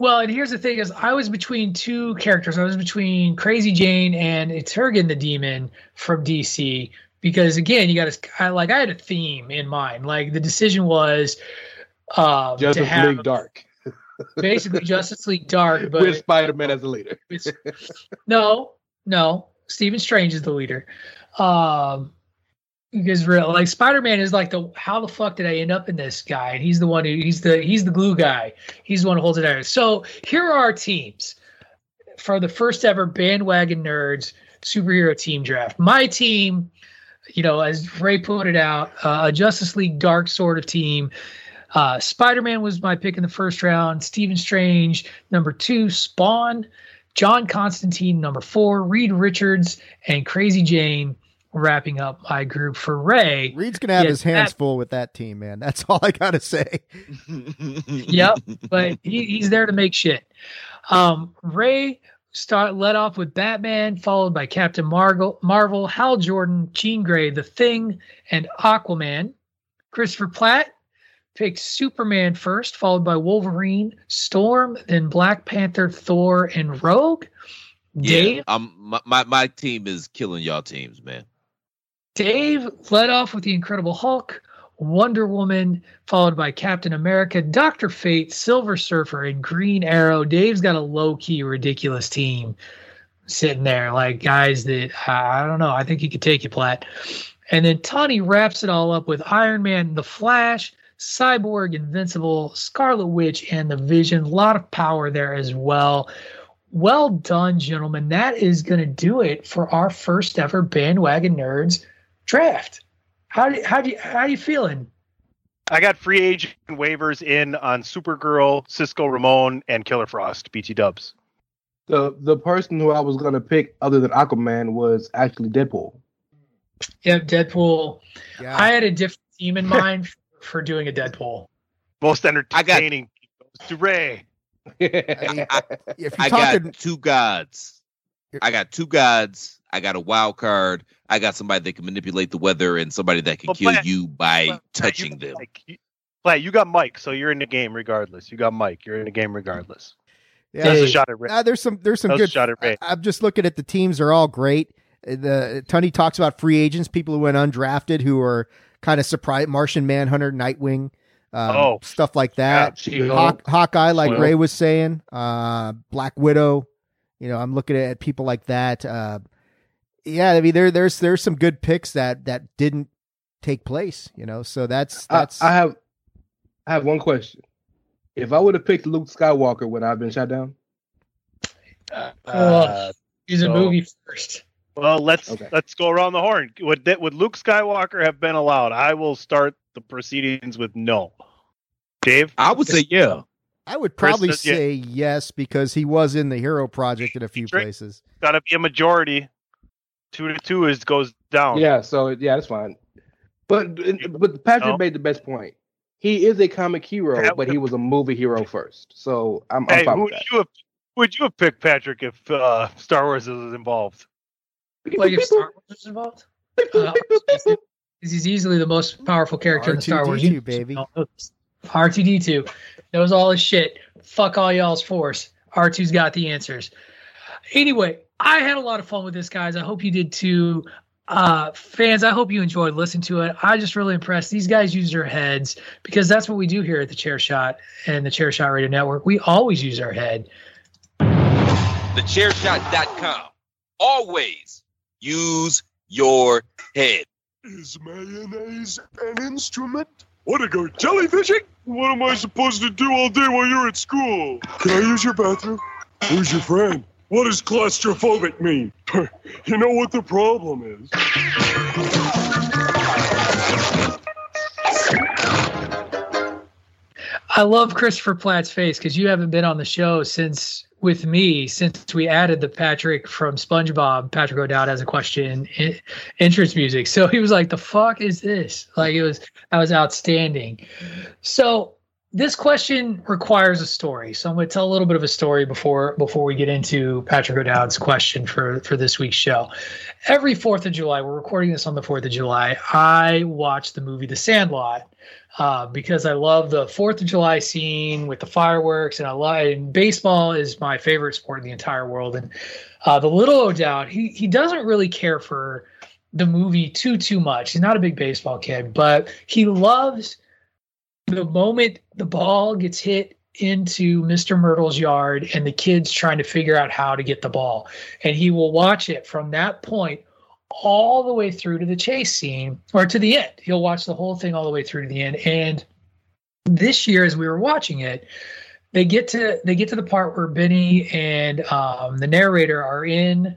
Well, and here's the thing: is I was between two characters. I was between Crazy Jane and Etrigan the Demon from DC. Because again, you got to like I had a theme in mind. Like the decision was um, to Justice have League Dark [laughs] basically Justice League Dark, but with Spider Man as the leader. No, no. Stephen Strange is the leader. Um, because real like Spider Man is like the how the fuck did I end up in this guy? And he's the one who he's the he's the glue guy. He's the one who holds it out. So here are our teams for the first ever bandwagon nerds superhero team draft. My team, you know, as Ray it out, uh, a Justice League Dark sort of team. Uh, Spider Man was my pick in the first round. Stephen Strange, number two. Spawn, John Constantine, number four. Reed Richards, and Crazy Jane wrapping up my group for Ray. Reed's gonna have Yeah, his hands that- full with that team, man. [laughs] That's all I gotta say. [laughs] yep, but he, he's there to make shit. Um, Ray start led off with Batman, followed by Captain Marvel, Marvel, Hal Jordan, Jean Grey, The Thing, and Aquaman. Christopher Platt picked Superman first, followed by Wolverine, Storm, then Black Panther, Thor, and Rogue. Dave, Yeah, I'm my, my my team is killing y'all teams, man. Dave led off with the Incredible Hulk, Wonder Woman, followed by Captain America, Doctor Fate, Silver Surfer, and Green Arrow. Dave's got a low key, ridiculous team sitting there, like guys that I don't know. I think he could take you, Platt. And then Tony wraps it all up with Iron Man, The Flash, Cyborg, Invincible, Scarlet Witch, and The Vision. A lot of power there as well. Well done, gentlemen. That is going to do it for our first ever bandwagon nerds draft. How do how do you, how you feeling? I got free agent waivers in on Supergirl, Cisco Ramon, and Killer Frost. BT Dubs. The the person who I was gonna pick other than Aquaman was actually Deadpool. Yep, Deadpool. Yeah. I had a different team in mind for, [laughs] for doing a Deadpool. Most entertaining. goes to Ray. if you're I talking, got two gods. I got two gods. I got a wild card. I got somebody that can manipulate the weather and somebody that can Well, kill Platt- you by Platt, touching you them. Mike. You, got Mike, so you're in the game regardless. You got Mike, you're in the game regardless. yeah, That's a Hey. shot at Ray. uh, there's some there's some That was a good. shot at Ray. I, am just looking at the teams; they're all great. Uh, The Tony talks about free agents, people who went undrafted, who are kind of surprised. Martian Manhunter, Nightwing, um, Oh. stuff like that. She-Hulk. Hawk, Hawkeye, like Well. Ray was saying, uh, Black Widow. You know, I'm looking at people like that. Uh, yeah, I mean, there there's there's some good picks that that didn't take place. You know, so that's that's. I have I have one question. If I would have picked Luke Skywalker, would I have been shot down? Uh, well, uh, he's a so- movie first. Well, let's Okay. let's go around the horn. Would that would Luke Skywalker have been allowed? I will start the proceedings with no. Dave, I would say yeah. I would Chris probably yeah. say yes because he was in the Hero Project in a few Drake. places. got to be a majority. Two to two is goes down. Yeah, so yeah, that's fine. But but Patrick No. made the best point. He is a comic hero, That but he was a movie hero [laughs] first. So I'm, I'm Hey, fine who with would that. you have? Would you have picked Patrick if uh, Star Wars was involved? Like if Star Wars is involved, uh, he's easily the most powerful character in the Star Wars R2D2, universe. baby. R two D two knows all his shit. Fuck all y'all's force. R2's got the answers. Anyway, I had a lot of fun with this, guys. I hope you did too. Uh, fans, I hope you enjoyed listening to it. I just really impressed. These guys use their heads because that's what we do here at the Chair Shot and the Chair Shot Radio Network. We always use our head. Thechairshot.com. Always use your head. Is mayonnaise an instrument? Wanna go jellyfishing? What am I supposed to do all day while you're at school? Can I use your bathroom? Who's your friend? What does claustrophobic mean? [laughs] you know what the problem is? I love Christopher Platt's face because you haven't been on the show since with me since we added the Patrick from SpongeBob. Patrick O'Dowd has a question in, entrance music, so he was like, "The fuck is this?" Like it was that was outstanding. So this question requires a story, so I'm going to tell a little bit of a story before before we get into Patrick O'Dowd's question for for this week's show. Every Fourth of July, we're recording this on the Fourth of July. I watch the movie The Sandlot uh, because I love the Fourth of July scene with the fireworks, and I love and baseball is my favorite sport in the entire world. And uh, the little O'Dowd, he he doesn't really care for the movie too too much. He's not a big baseball kid, but he loves the moment the ball gets hit into Mr. Mertle's yard and the kids trying to figure out how to get the ball. And he will watch it from that point all the way through to the chase scene or to the end. He'll watch the whole thing all the way through to the end. And this year, as we were watching it, they get to they get to the part where Benny and um, the narrator are in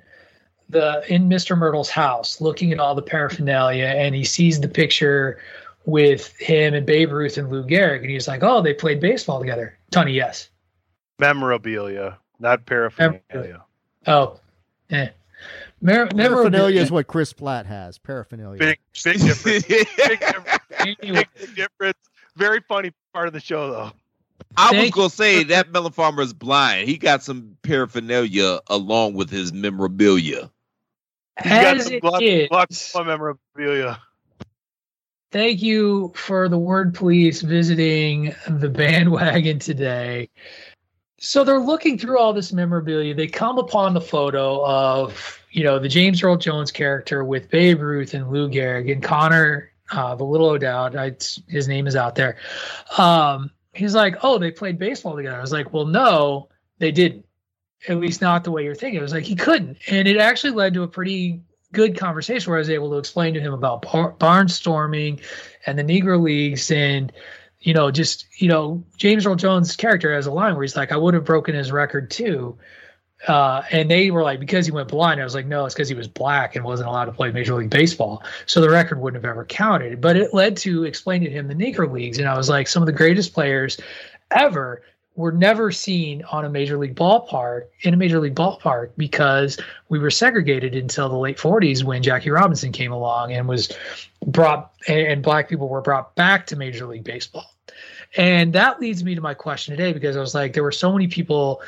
the in Mr. Mertle's house looking at all the paraphernalia and he sees the picture with him and Babe Ruth and Lou Gehrig and he's like, "Oh, they played baseball together." Tony, yes. Memorabilia, not paraphernalia. Oh, eh. Mer- Paraphernalia is what Chris Platt has. Paraphernalia. Big, big difference. big, [laughs] difference. big, big difference. Very funny part of the show, though. I was gonna say that Melon Farmer is blind. He got some paraphernalia along with his memorabilia. He's got some it block, is. block memorabilia. Thank you for the word police visiting the bandwagon today. So they're looking through all this memorabilia. They come upon the photo of, you know, the James Earl Jones character with Babe Ruth and Lou Gehrig and Connor, uh, the little O'Dowd. I, his name is out there. Um, he's like, oh, they played baseball together. I was like, well, no, they didn't. At least not the way you're thinking. It was like he couldn't, and it actually led to a pretty good conversation where I was able to explain to him about bar- barnstorming and the Negro Leagues and you know just you know James Earl Jones' character has a line where he's like I would have broken his record too. Uh, and they were like because he went blind. I was like, no, it's because he was black and wasn't allowed to play Major League Baseball, so the record wouldn't have ever counted. But it led to explaining to him the Negro Leagues, and I was like, some of the greatest players ever were never seen on a major league ballpark in a major league ballpark because we were segregated until the late 40s when Jackie Robinson came along and was brought and black people were brought back to major league baseball. And that leads me to my question today because I was like there were so many people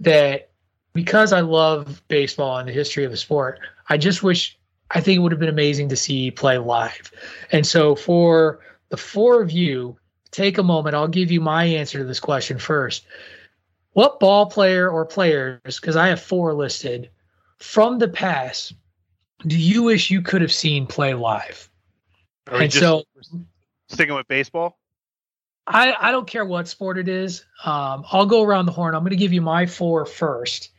that because I love baseball and the history of the sport, I just wish I think it would have been amazing to see play live. And so for the four of you take a moment. I'll give you my answer to this question first. What ball player or players, because I have four listed, from the past, do you wish you could have seen play live? And just so sticking with baseball? I, I don't care what sport it is. Um, I'll go around the horn. I'm going to give you my four first.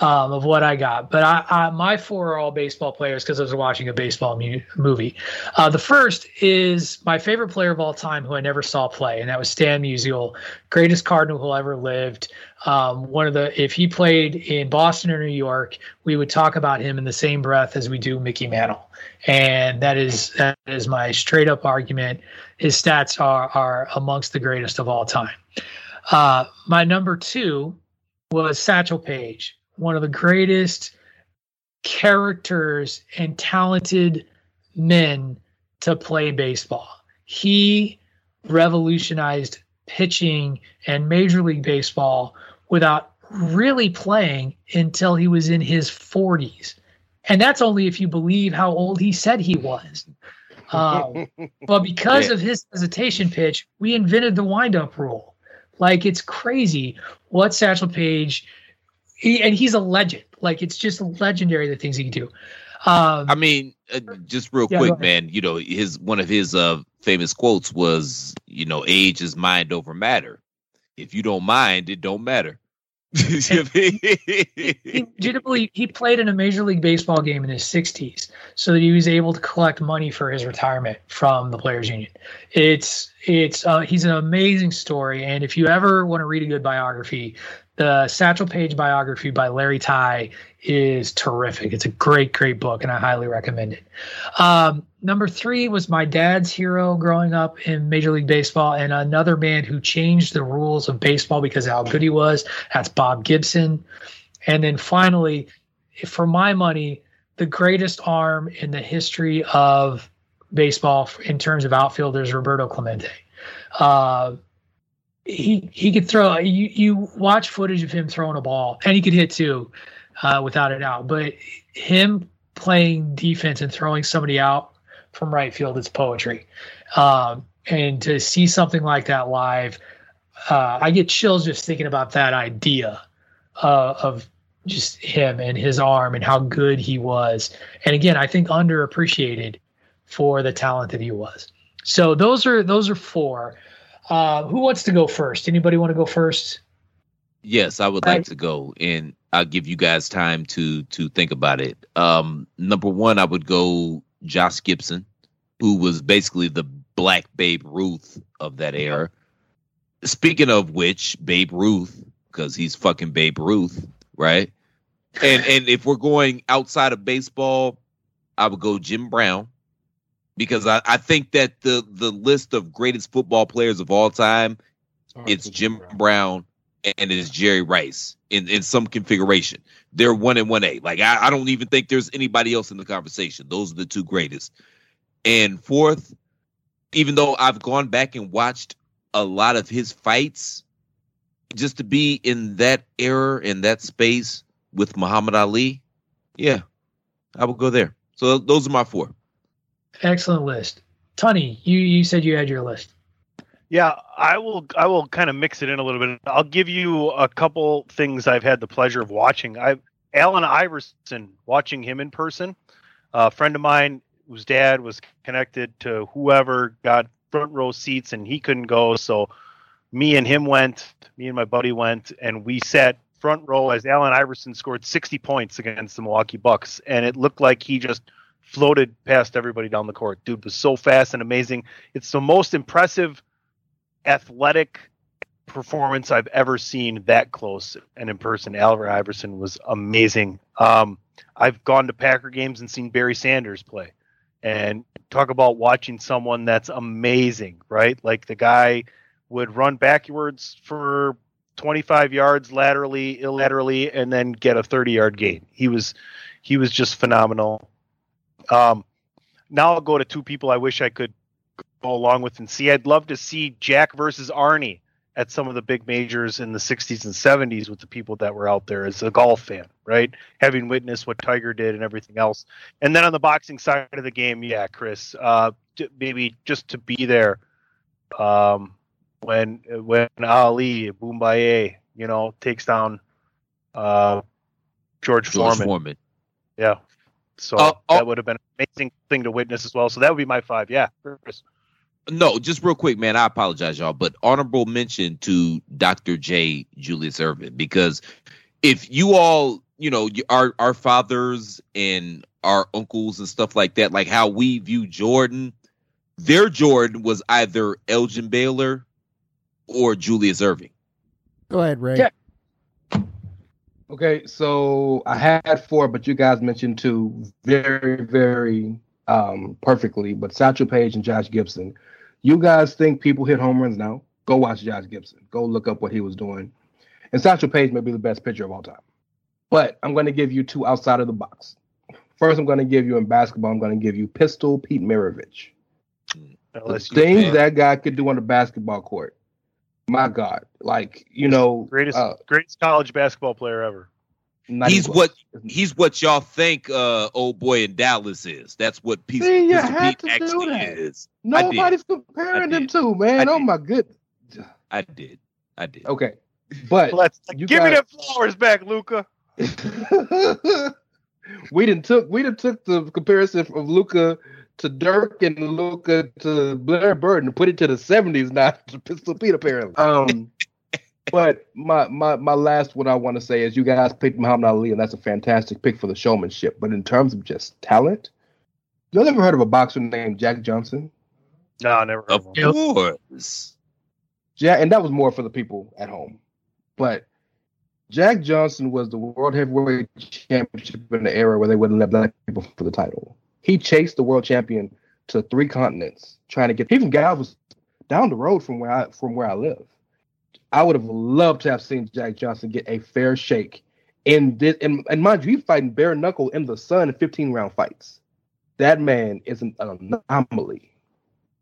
Um, of what I got. But I, I, my four are all baseball players because I was watching a baseball mu- movie. Uh, the first is my favorite player of all time who I never saw play, and that was Stan Musial, greatest Cardinal who ever lived. Um, one of the if he played in Boston or New York, we would talk about him in the same breath as we do Mickey Mantle, and that is that is my straight up argument. His stats are are amongst the greatest of all time. Uh, my number two was Satchel Paige, one of the greatest characters and talented men to play baseball. He revolutionized pitching and Major League Baseball without really playing until he was in his 40s. And that's only if you believe how old he said he was. Um, [laughs] but because Yeah. of his hesitation pitch, we invented the windup rule. Like it's crazy what Satchel Paige, he, and he's a legend. Like it's just legendary the things he can do. Um, I mean, uh, just real Yeah, quick, man. You know, his one of his uh famous quotes was, you know, age is mind over matter. If you don't mind, it don't matter. [laughs] You see what I mean? he [laughs] legitimately he played in a major league baseball game in his 60s so that he was able to collect money for his retirement from the players union it's it's uh, he's an amazing story and if you ever want to read a good biography the Satchel Paige biography by Larry Tye is terrific it's a great great book and i highly recommend it um, number three was my dad's hero growing up in Major League Baseball, and another man who changed the rules of baseball because of how good he was. That's Bob Gibson. And then finally, for my money, the greatest arm in the history of baseball in terms of outfielders, Roberto Clemente. Uh, he he could throw. You you watch footage of him throwing a ball, and he could hit too, uh, without a doubt. But him playing defense and throwing somebody out from right field is poetry. Um, and to see something like that live, uh, I get chills just thinking about that idea uh, of just him and his arm and how good he was. And again, I think underappreciated for the talent that he was. So those are those are four. Uh, who wants to go first? Anybody want to go first? Yes, I would like to go, and I'll give you guys time to to think about it. Um, number one, I would go Josh Gibson, who was basically the black Babe Ruth of that era. Speaking of which, Babe Ruth, because he's fucking Babe Ruth, right? [laughs] And and if we're going outside of baseball, I would go Jim Brown because I, I think that the the list of greatest football players of all time, it's Jim Brown and it's Jerry Rice in, in some configuration. They're one and one A. Like I, I don't even think there's anybody else in the conversation. Those are the two greatest. And fourth, even though I've gone back and watched a lot of his fights, just to be in that era in that space with Muhammad Ali, yeah, I would go there. So those are my four. Excellent list. Tony, you you said you had your list. Yeah, I will. I will kind of mix it in a little bit. I'll give you a couple things I've had the pleasure of watching. I Allen Iverson, watching him in person. A friend of mine whose dad was connected to whoever got front row seats, and he couldn't go. So me and him went. Me and my buddy went, and we sat front row as Allen Iverson scored 60 points against the Milwaukee Bucks, and it looked like he just floated past everybody down the court. Dude was so fast and amazing. It's the most impressive athletic performance I've ever seen that close and in person. Albert Iverson was amazing. Um, I've gone to Packer games and seen Barry Sanders play, and talk about watching someone that's amazing, right? Like the guy would run backwards for 25 yards laterally, illaterally, and then get a 30 yard gain. He was he was just phenomenal. Um, now I'll go to two people I wish I could go along with and see. I'd love to see Jack versus Arnie at some of the big majors in the 60s and 70s with the people that were out there as a golf fan, right? Having witnessed what Tiger did and everything else. And then on the boxing side of the game, yeah, Chris, uh, j- maybe just to be there um, when when Ali Boombaye, you know, takes down uh, George, George Foreman. Foreman. Yeah. So Uh, oh. that would have been an amazing thing to witness as well. So that would be my five. Yeah. Chris. No, just real quick, man. I apologize, y'all, but honorable mention to Dr. J. Julius Erving because if you all you know our our fathers and our uncles and stuff like that, like how we view Jordan. Their Jordan was either Elgin Baylor or Julius Erving. Go ahead, Ray. Yeah. Okay, so I had four, but you guys mentioned two very, very um, perfectly. But Satchel Paige and Josh Gibson. You guys think people hit home runs now? Go watch Josh Gibson. Go look up what he was doing. And Satchel Paige may be the best pitcher of all time. But I'm going to give you two outside of the box. First, I'm going to give you in basketball. I'm going to give you Pistol Pete Maravich. The things fan. that guy could do on the basketball court. My God, like you know, greatest uh, greatest college basketball player ever. he's what he's what y'all think uh old boy in Dallas is. That's what Pete, See, you Pistol had Pete to do actually that. is. Nobody's comparing them two, man. Oh my goodness. I did. I did. Okay, but Let's you give me guys- them flowers back, Luka. [laughs] we didn't took we didn't took the comparison of Luka to Dirk and Luka to Larry Bird and put it to the seventies, not [laughs] to Pistol Pete apparently. Um, [laughs] but my my my last one I want to say is you guys picked Muhammad Ali and that's a fantastic pick for the showmanship. But in terms of just talent, y'all ever heard of a boxer named Jack Johnson? No, I never heard Of of him. course. Jack, and that was more for the people at home. But Jack Johnson was the world heavyweight championship in the era where they wouldn't let black people for the title. He chased the world champion to three continents, trying to get. He from Galveston, down the road from where I from where I live. I would have loved to have seen Jack Johnson get a fair shake in this. And, and mind you, he's fighting bare knuckle in the sun in 15 round fights. That man is an anomaly.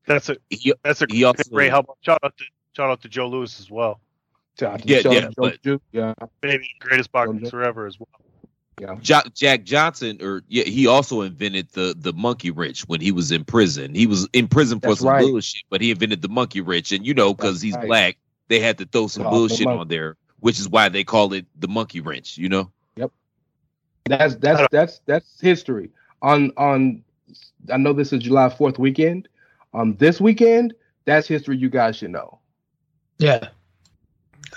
That's a He, that's a he also Ray. How about shout out to shout out to Joe Louis as well. Shout to Yeah, yeah, Joe but- Ju- yeah, Maybe greatest boxer ever as well. Yeah. Ja- Jack Johnson, or yeah, he also invented the the monkey wrench when he was in prison. He was in prison for That's some right. bullshit, but he invented the monkey wrench, and you know, because he's right. black, they had to throw some Oh, bullshit on there, which is why they call it the monkey wrench. You know, Yep. That's that's that's that's history. On on I know this is July 4th weekend. On this weekend, that's history you guys should know. Yeah.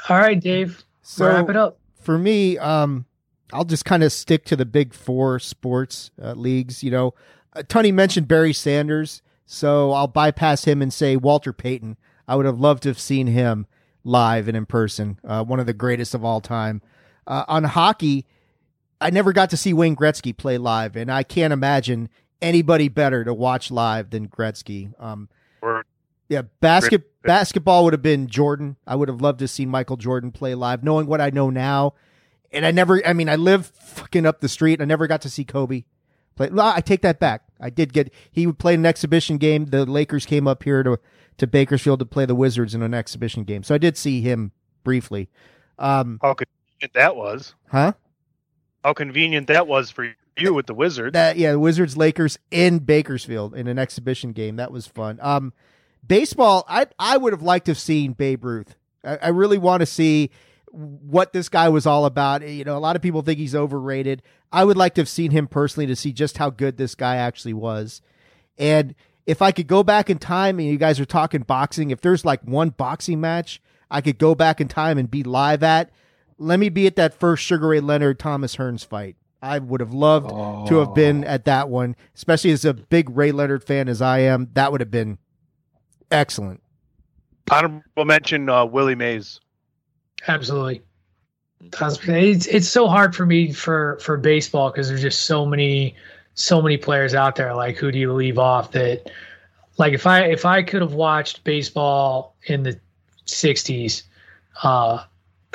All right, Dave. So wrap it up. for me, um, I'll just kind of stick to the big four sports uh, leagues. You know, uh, Tony mentioned Barry Sanders, so I'll bypass him and say Walter Payton. I would have loved to have seen him live and in person. Uh, one of the greatest of all time. Uh, on hockey, I never got to see Wayne Gretzky play live, and I can't imagine anybody better to watch live than Gretzky. Um, Or yeah, basket basketball would have been Jordan. I would have loved to see Michael Jordan play live, knowing what I know now. And I never, I mean, I live fucking up the street. I never got to see Kobe play. I take that back. I did get. He would play an exhibition game. The Lakers came up here to to Bakersfield to play the Wizards in an exhibition game, so I did see him briefly. Um, how convenient that was. huh? How convenient that was for you with the Wizards. That yeah, the Wizards Lakers in Bakersfield in an exhibition game. That was fun. Um, baseball. I I would have liked to have seen Babe Ruth. I, I really want to see what this guy was all about. You know, a lot of people think he's overrated. I would like to have seen him personally to see just how good this guy actually was. And if I could go back in time, and you guys are talking boxing, if there's like one boxing match I could go back in time and be live at, let me be at that first Sugar Ray Leonard Thomas Hearns fight. I would have loved to have been at that one, especially as a big Ray Leonard fan as I am. That would have been excellent. Honorable mention uh, Willie Mays. Absolutely. It's it's so hard for me for for baseball because there's just so many so many players out there. Like who do you leave off? That like if I if I could have watched baseball in the '60s, uh,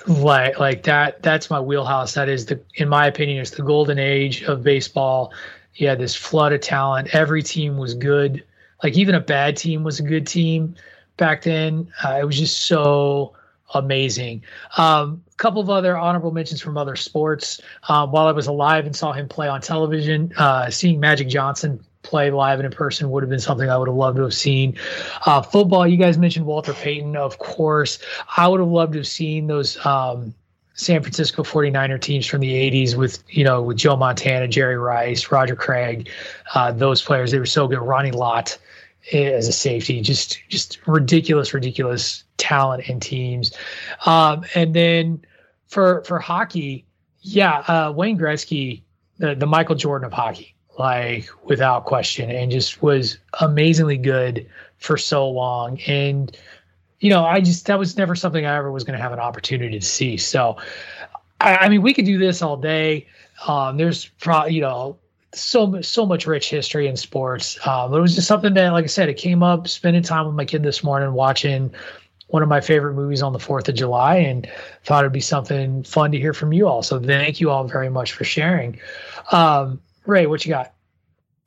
like like that that's my wheelhouse. That is the in my opinion, it's the golden age of baseball. You had this flood of talent. Every team was good. Like even a bad team was a good team back then. Uh, it was just so amazing. Um, a couple of other honorable mentions from other sports. Um, while I was alive and saw him play on television, uh, seeing Magic Johnson play live and in person would have been something I would have loved to have seen. Uh, football, you guys mentioned Walter Payton, of course. I would have loved to have seen those um, San Francisco 49er teams from the 80s with, you know, with Joe Montana, Jerry Rice, Roger Craig, uh, those players. They were so good. Ronnie Lott as a safety, just just ridiculous, ridiculous talent and teams. Um, and then for for hockey, Yeah, uh, Wayne Gretzky, the, the Michael Jordan of hockey, like without question, and just was amazingly good for so long. And you know, I just that was never something I ever was going to have an opportunity to see. So, I, I mean, we could do this all day. Um, there's probably you know so so much rich history in sports. Um, it was just something that, like I said, it came up spending time with my kid this morning, watching one of my favorite movies on the Fourth of July, and thought it'd be something fun to hear from you all. So thank you all very much for sharing. Um, Ray, what you got?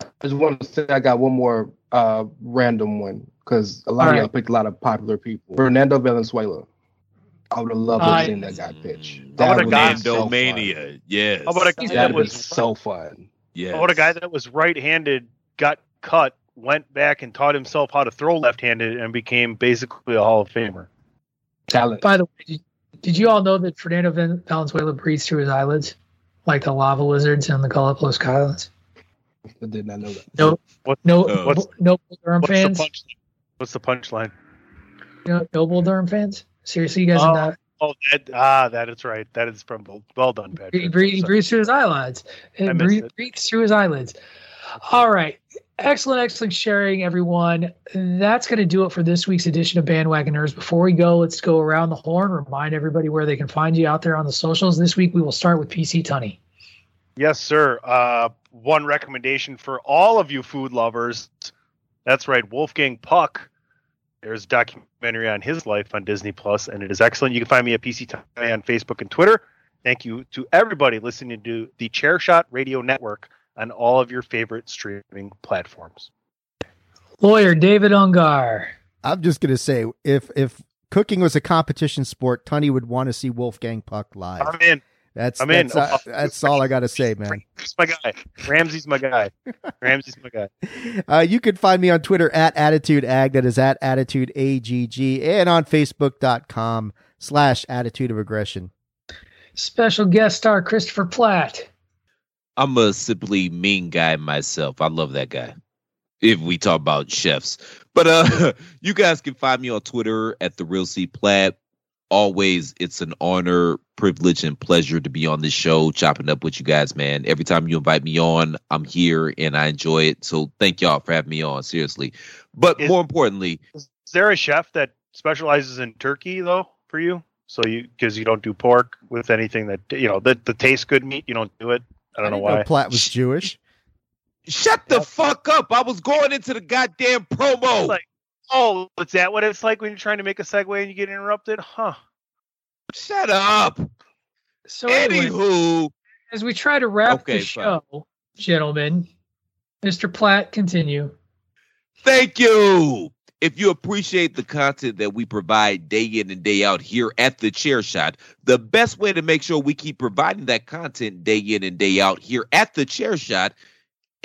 I just want to say I got one more uh, random one because a lot All of y'all picked a lot of popular people. Fernando Valenzuela. I would have loved to have seen that guy pitch. How That about a would guy- have been so fun. Mania. Yes. How about a guy That that would have been was so fun. Yeah. how about a guy that was right-handed, got cut, went back and taught himself how to throw left-handed, and became basically a Hall of Famer. Talent. By the way, did, did you all know that Fernando Valenzuela breathes through his eyelids, like the lava lizards in the Galapagos Islands? I did not know that. No, What, no, Uh, what's- no Durham what's fans. the punchline? What's the punchline? No, no Bull Durham fans. Seriously, you guys Oh, are not. Oh, that, ah, that is right. That is from well done, He, Patrick. breathes, he breathes through his eyelids. I It missed it. breathes through his eyelids. All right. Excellent, excellent sharing, everyone. That's going to do it for this week's edition of Bandwagoners. Before we go, let's go around the horn, remind everybody where they can find you out there on the socials. This week, we will start with PC Tunney. Yes, sir. Uh, one recommendation for all of you food lovers. That's right, Wolfgang Puck. There's a documentary on his life on Disney Plus, and it is excellent. You can find me at PC Tunney on Facebook and Twitter. Thank you to everybody listening to the Chairshot Radio Network on all of your favorite streaming platforms. Lawyer David Ungar. I'm just gonna say, if if cooking was a competition sport, Tunney would want to see Wolfgang Puck live. I'm in. That's I'm in. that's, uh, that's all I got to say, man. Ramsay's my guy. Ramsay's my guy. [laughs] Ramsay's my guy. Uh, you can find me on Twitter at Attitude Ag. That is at Attitude AGG, and on Facebook.com slash Attitude of Aggression. Special guest star Christopher Platt. I'm a simply mean guy myself. I love that guy. If we talk about chefs, but uh, [laughs] you guys can find me on Twitter at the Real C Platt. Always, it's an honor, privilege, and pleasure to be on this show, chopping up with you guys, man. Every time you invite me on, I'm here and I enjoy it. So thank y'all for having me on, seriously. But Is- more importantly, Is there a chef that specializes in turkey though for you? So you because you don't do pork with anything that you know that the taste good meat, you don't do it. I don't know didn't know why. Platt was Jewish. shut the fuck up. I was going into the goddamn promo. Like, oh, is that what it's like when you're trying to make a segue and you get interrupted? Huh? shut up. So, anyway, Anywho, as we try to wrap Okay, the show, gentlemen, Mr. Platt, continue. Thank you. If you appreciate the content that we provide day in and day out here at the Chair Shot, the best way to make sure we keep providing that content day in and day out here at the Chair Shot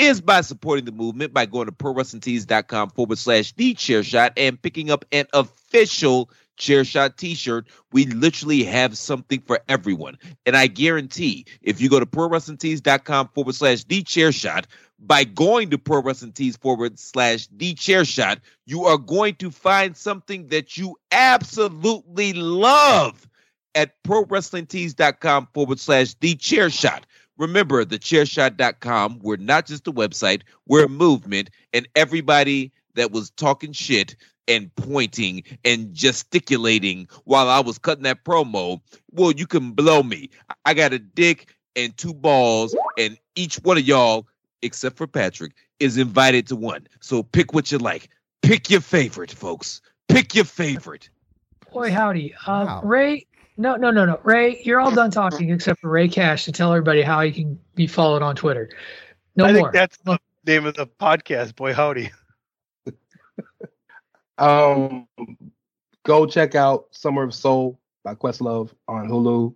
is by supporting the movement by going to prowrestlingtees.com forward slash the chair shot and picking up an official chair shot t-shirt. We literally have something for everyone. And I guarantee if you go to prowrestlingtees.com forward slash the chair shot, by going to pro wrestling tees forward slash the chair shot, you are going to find something that you absolutely love at pro wrestling tees.com forward slash the chair shot. Remember, thechairshot.com, we're not just a website, we're a movement, and everybody that was talking shit and pointing and gesticulating while I was cutting that promo, well, you can blow me. I got a dick and two balls, and each one of y'all, except for Patrick, is invited to one. So pick what you like. Pick your favorite, folks. Pick your favorite. Boy, howdy. Uh, Wow. Ray, no, no, no, no. Ray, you're all done talking except for Ray Cash to tell everybody how he can be followed on Twitter. No I more. think that's the name of the podcast. Boy, howdy. [laughs] Um, go check out Summer of Soul by Questlove on Hulu.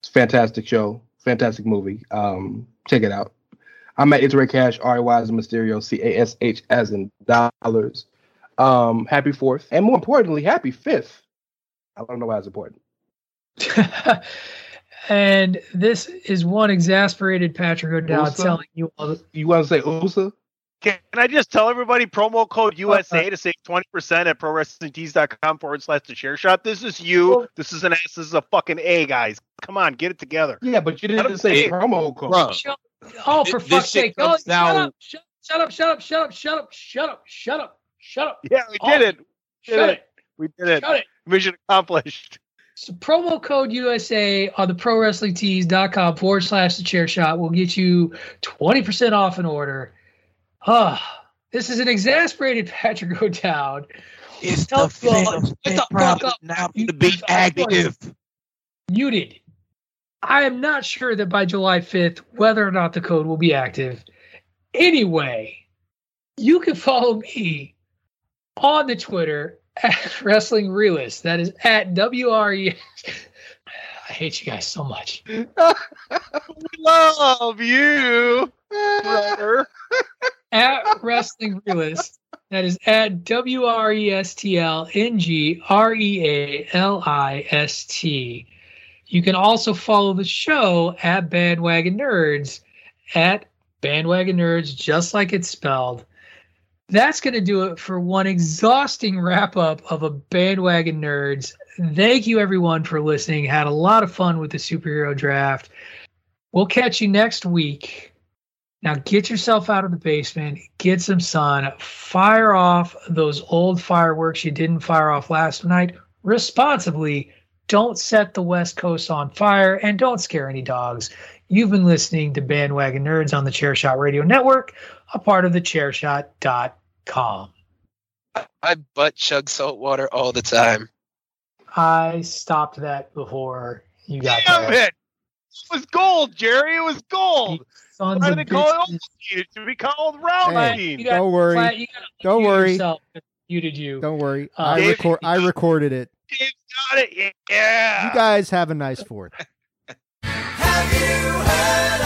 It's a fantastic show, fantastic movie. Um, check it out. I'm at It's Ray Cash, R A Y as in Mysterio, C A S H as in dollars. Um, happy fourth, and more importantly, happy fifth. I don't know why it's important. [laughs] and this is one exasperated Patrick O'Dowd Usa? telling you all. You want to say USA? Can I just tell everybody promo code USA to save 20% at prowrestlingtees.com forward slash the chair shot? This is you. This is an S. This is a fucking A, guys. Come on, get it together. Yeah, but you didn't say promo code. Bro, Shut- oh, for This fuck's sake! Oh, comes shut down- up! Shut, shut up! Shut up! Shut up! Shut up! Shut up! Shut up! Shut up! Yeah, we Oh, did it. We Shut did it! it. We did it. Shut it! Mission accomplished. So promo code USA on the prowrestlingtees.com forward slash the chair shot will get you 20% off an order. Ah, this is an exasperated [laughs] Patrick O'Dowd. It's Tell the It's the the fuck up. now You- need to be active. Muted. I am not sure that by July 5th whether or not the code will be active. Anyway, you can follow me on the Twitter at [laughs] Wrestling Realist. That is at WRE. I hate you guys so much. We love you, brother. [laughs] at Wrestling Realist. That is at W R E S T L N G R E A L I S T. You can also follow the show at Bandwagon Nerds at Bandwagon Nerds, just like it's spelled. That's going to do it for one exhausting wrap up of a Bandwagon Nerds. Thank you, everyone, for listening. Had a lot of fun with the superhero draft. We'll catch you next week. Now get yourself out of the basement, get some sun, fire off those old fireworks you didn't fire off last night responsibly. Don't set the West Coast on fire and don't scare any dogs. You've been listening to Bandwagon Nerds on the Chairshot Radio Network, a part of the chairshot.com. I butt chug salt water all the time. I stopped that before you got Damn there. it. It was gold, Jerry. It was gold. Sons Why of do they call it bitches. It should be called round Hey, You got- don't worry. Flat, you Don't worry. yourself. Muted you. Don't worry. Uh, I record. I recorded it. Dave's got it. Yeah. You guys have a nice fourth. [laughs]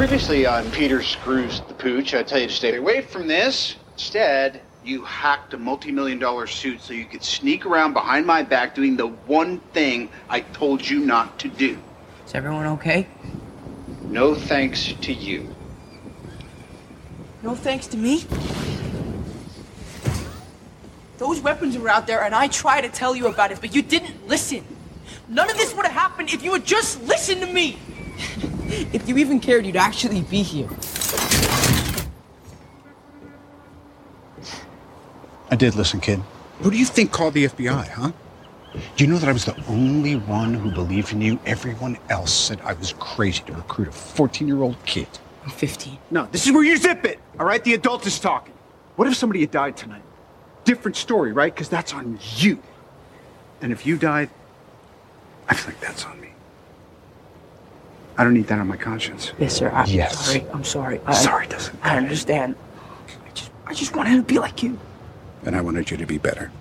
Previously on Peter Screws the Pooch, I tell you to stay away from this. Instead, you hacked a multi-million dollar suit so you could sneak around behind my back doing the one thing I told you not to do. Is everyone okay? No thanks to you. No thanks to me. Those weapons were out there, and I tried to tell you about it, but you didn't listen. None of this would have happened if you would just listen to me. [laughs] if you even cared, you'd actually be here. I did listen, kid. Who do you think called the FBI, huh? Do you know that I was the only one who believed in you? Everyone else said I was crazy to recruit a 14 year old kid. I'm 15. No, this is where you zip it, all right? The adult is talking. What if somebody had died tonight? Different story, right? Because that's on you. And if you died, I feel like that's on me. I don't need that on my conscience. Yes, sir. I'm Yes. sorry. I'm sorry. I, Sorry doesn't I understand. I just, I just wanted to be like you. And I wanted you to be better.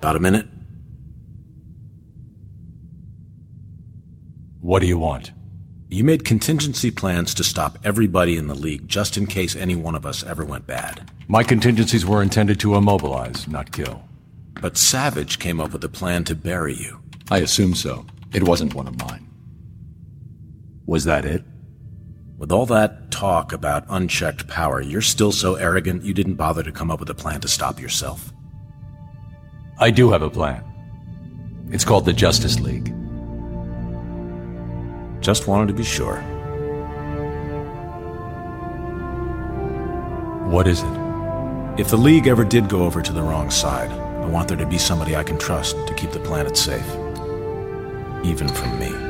About a minute? What do you want? You made contingency plans to stop everybody in the league just in case any one of us ever went bad. My contingencies were intended to immobilize, not kill. But Savage came up with a plan to bury you. I assume so. It wasn't one of mine. Was that it? With all that talk about unchecked power, you're still so arrogant you didn't bother to come up with a plan to stop yourself. I do have a plan. It's called the Justice League. Just wanted to be sure. What is it? If the League ever did go over to the wrong side, I want there to be somebody I can trust to keep the planet safe. Even from me.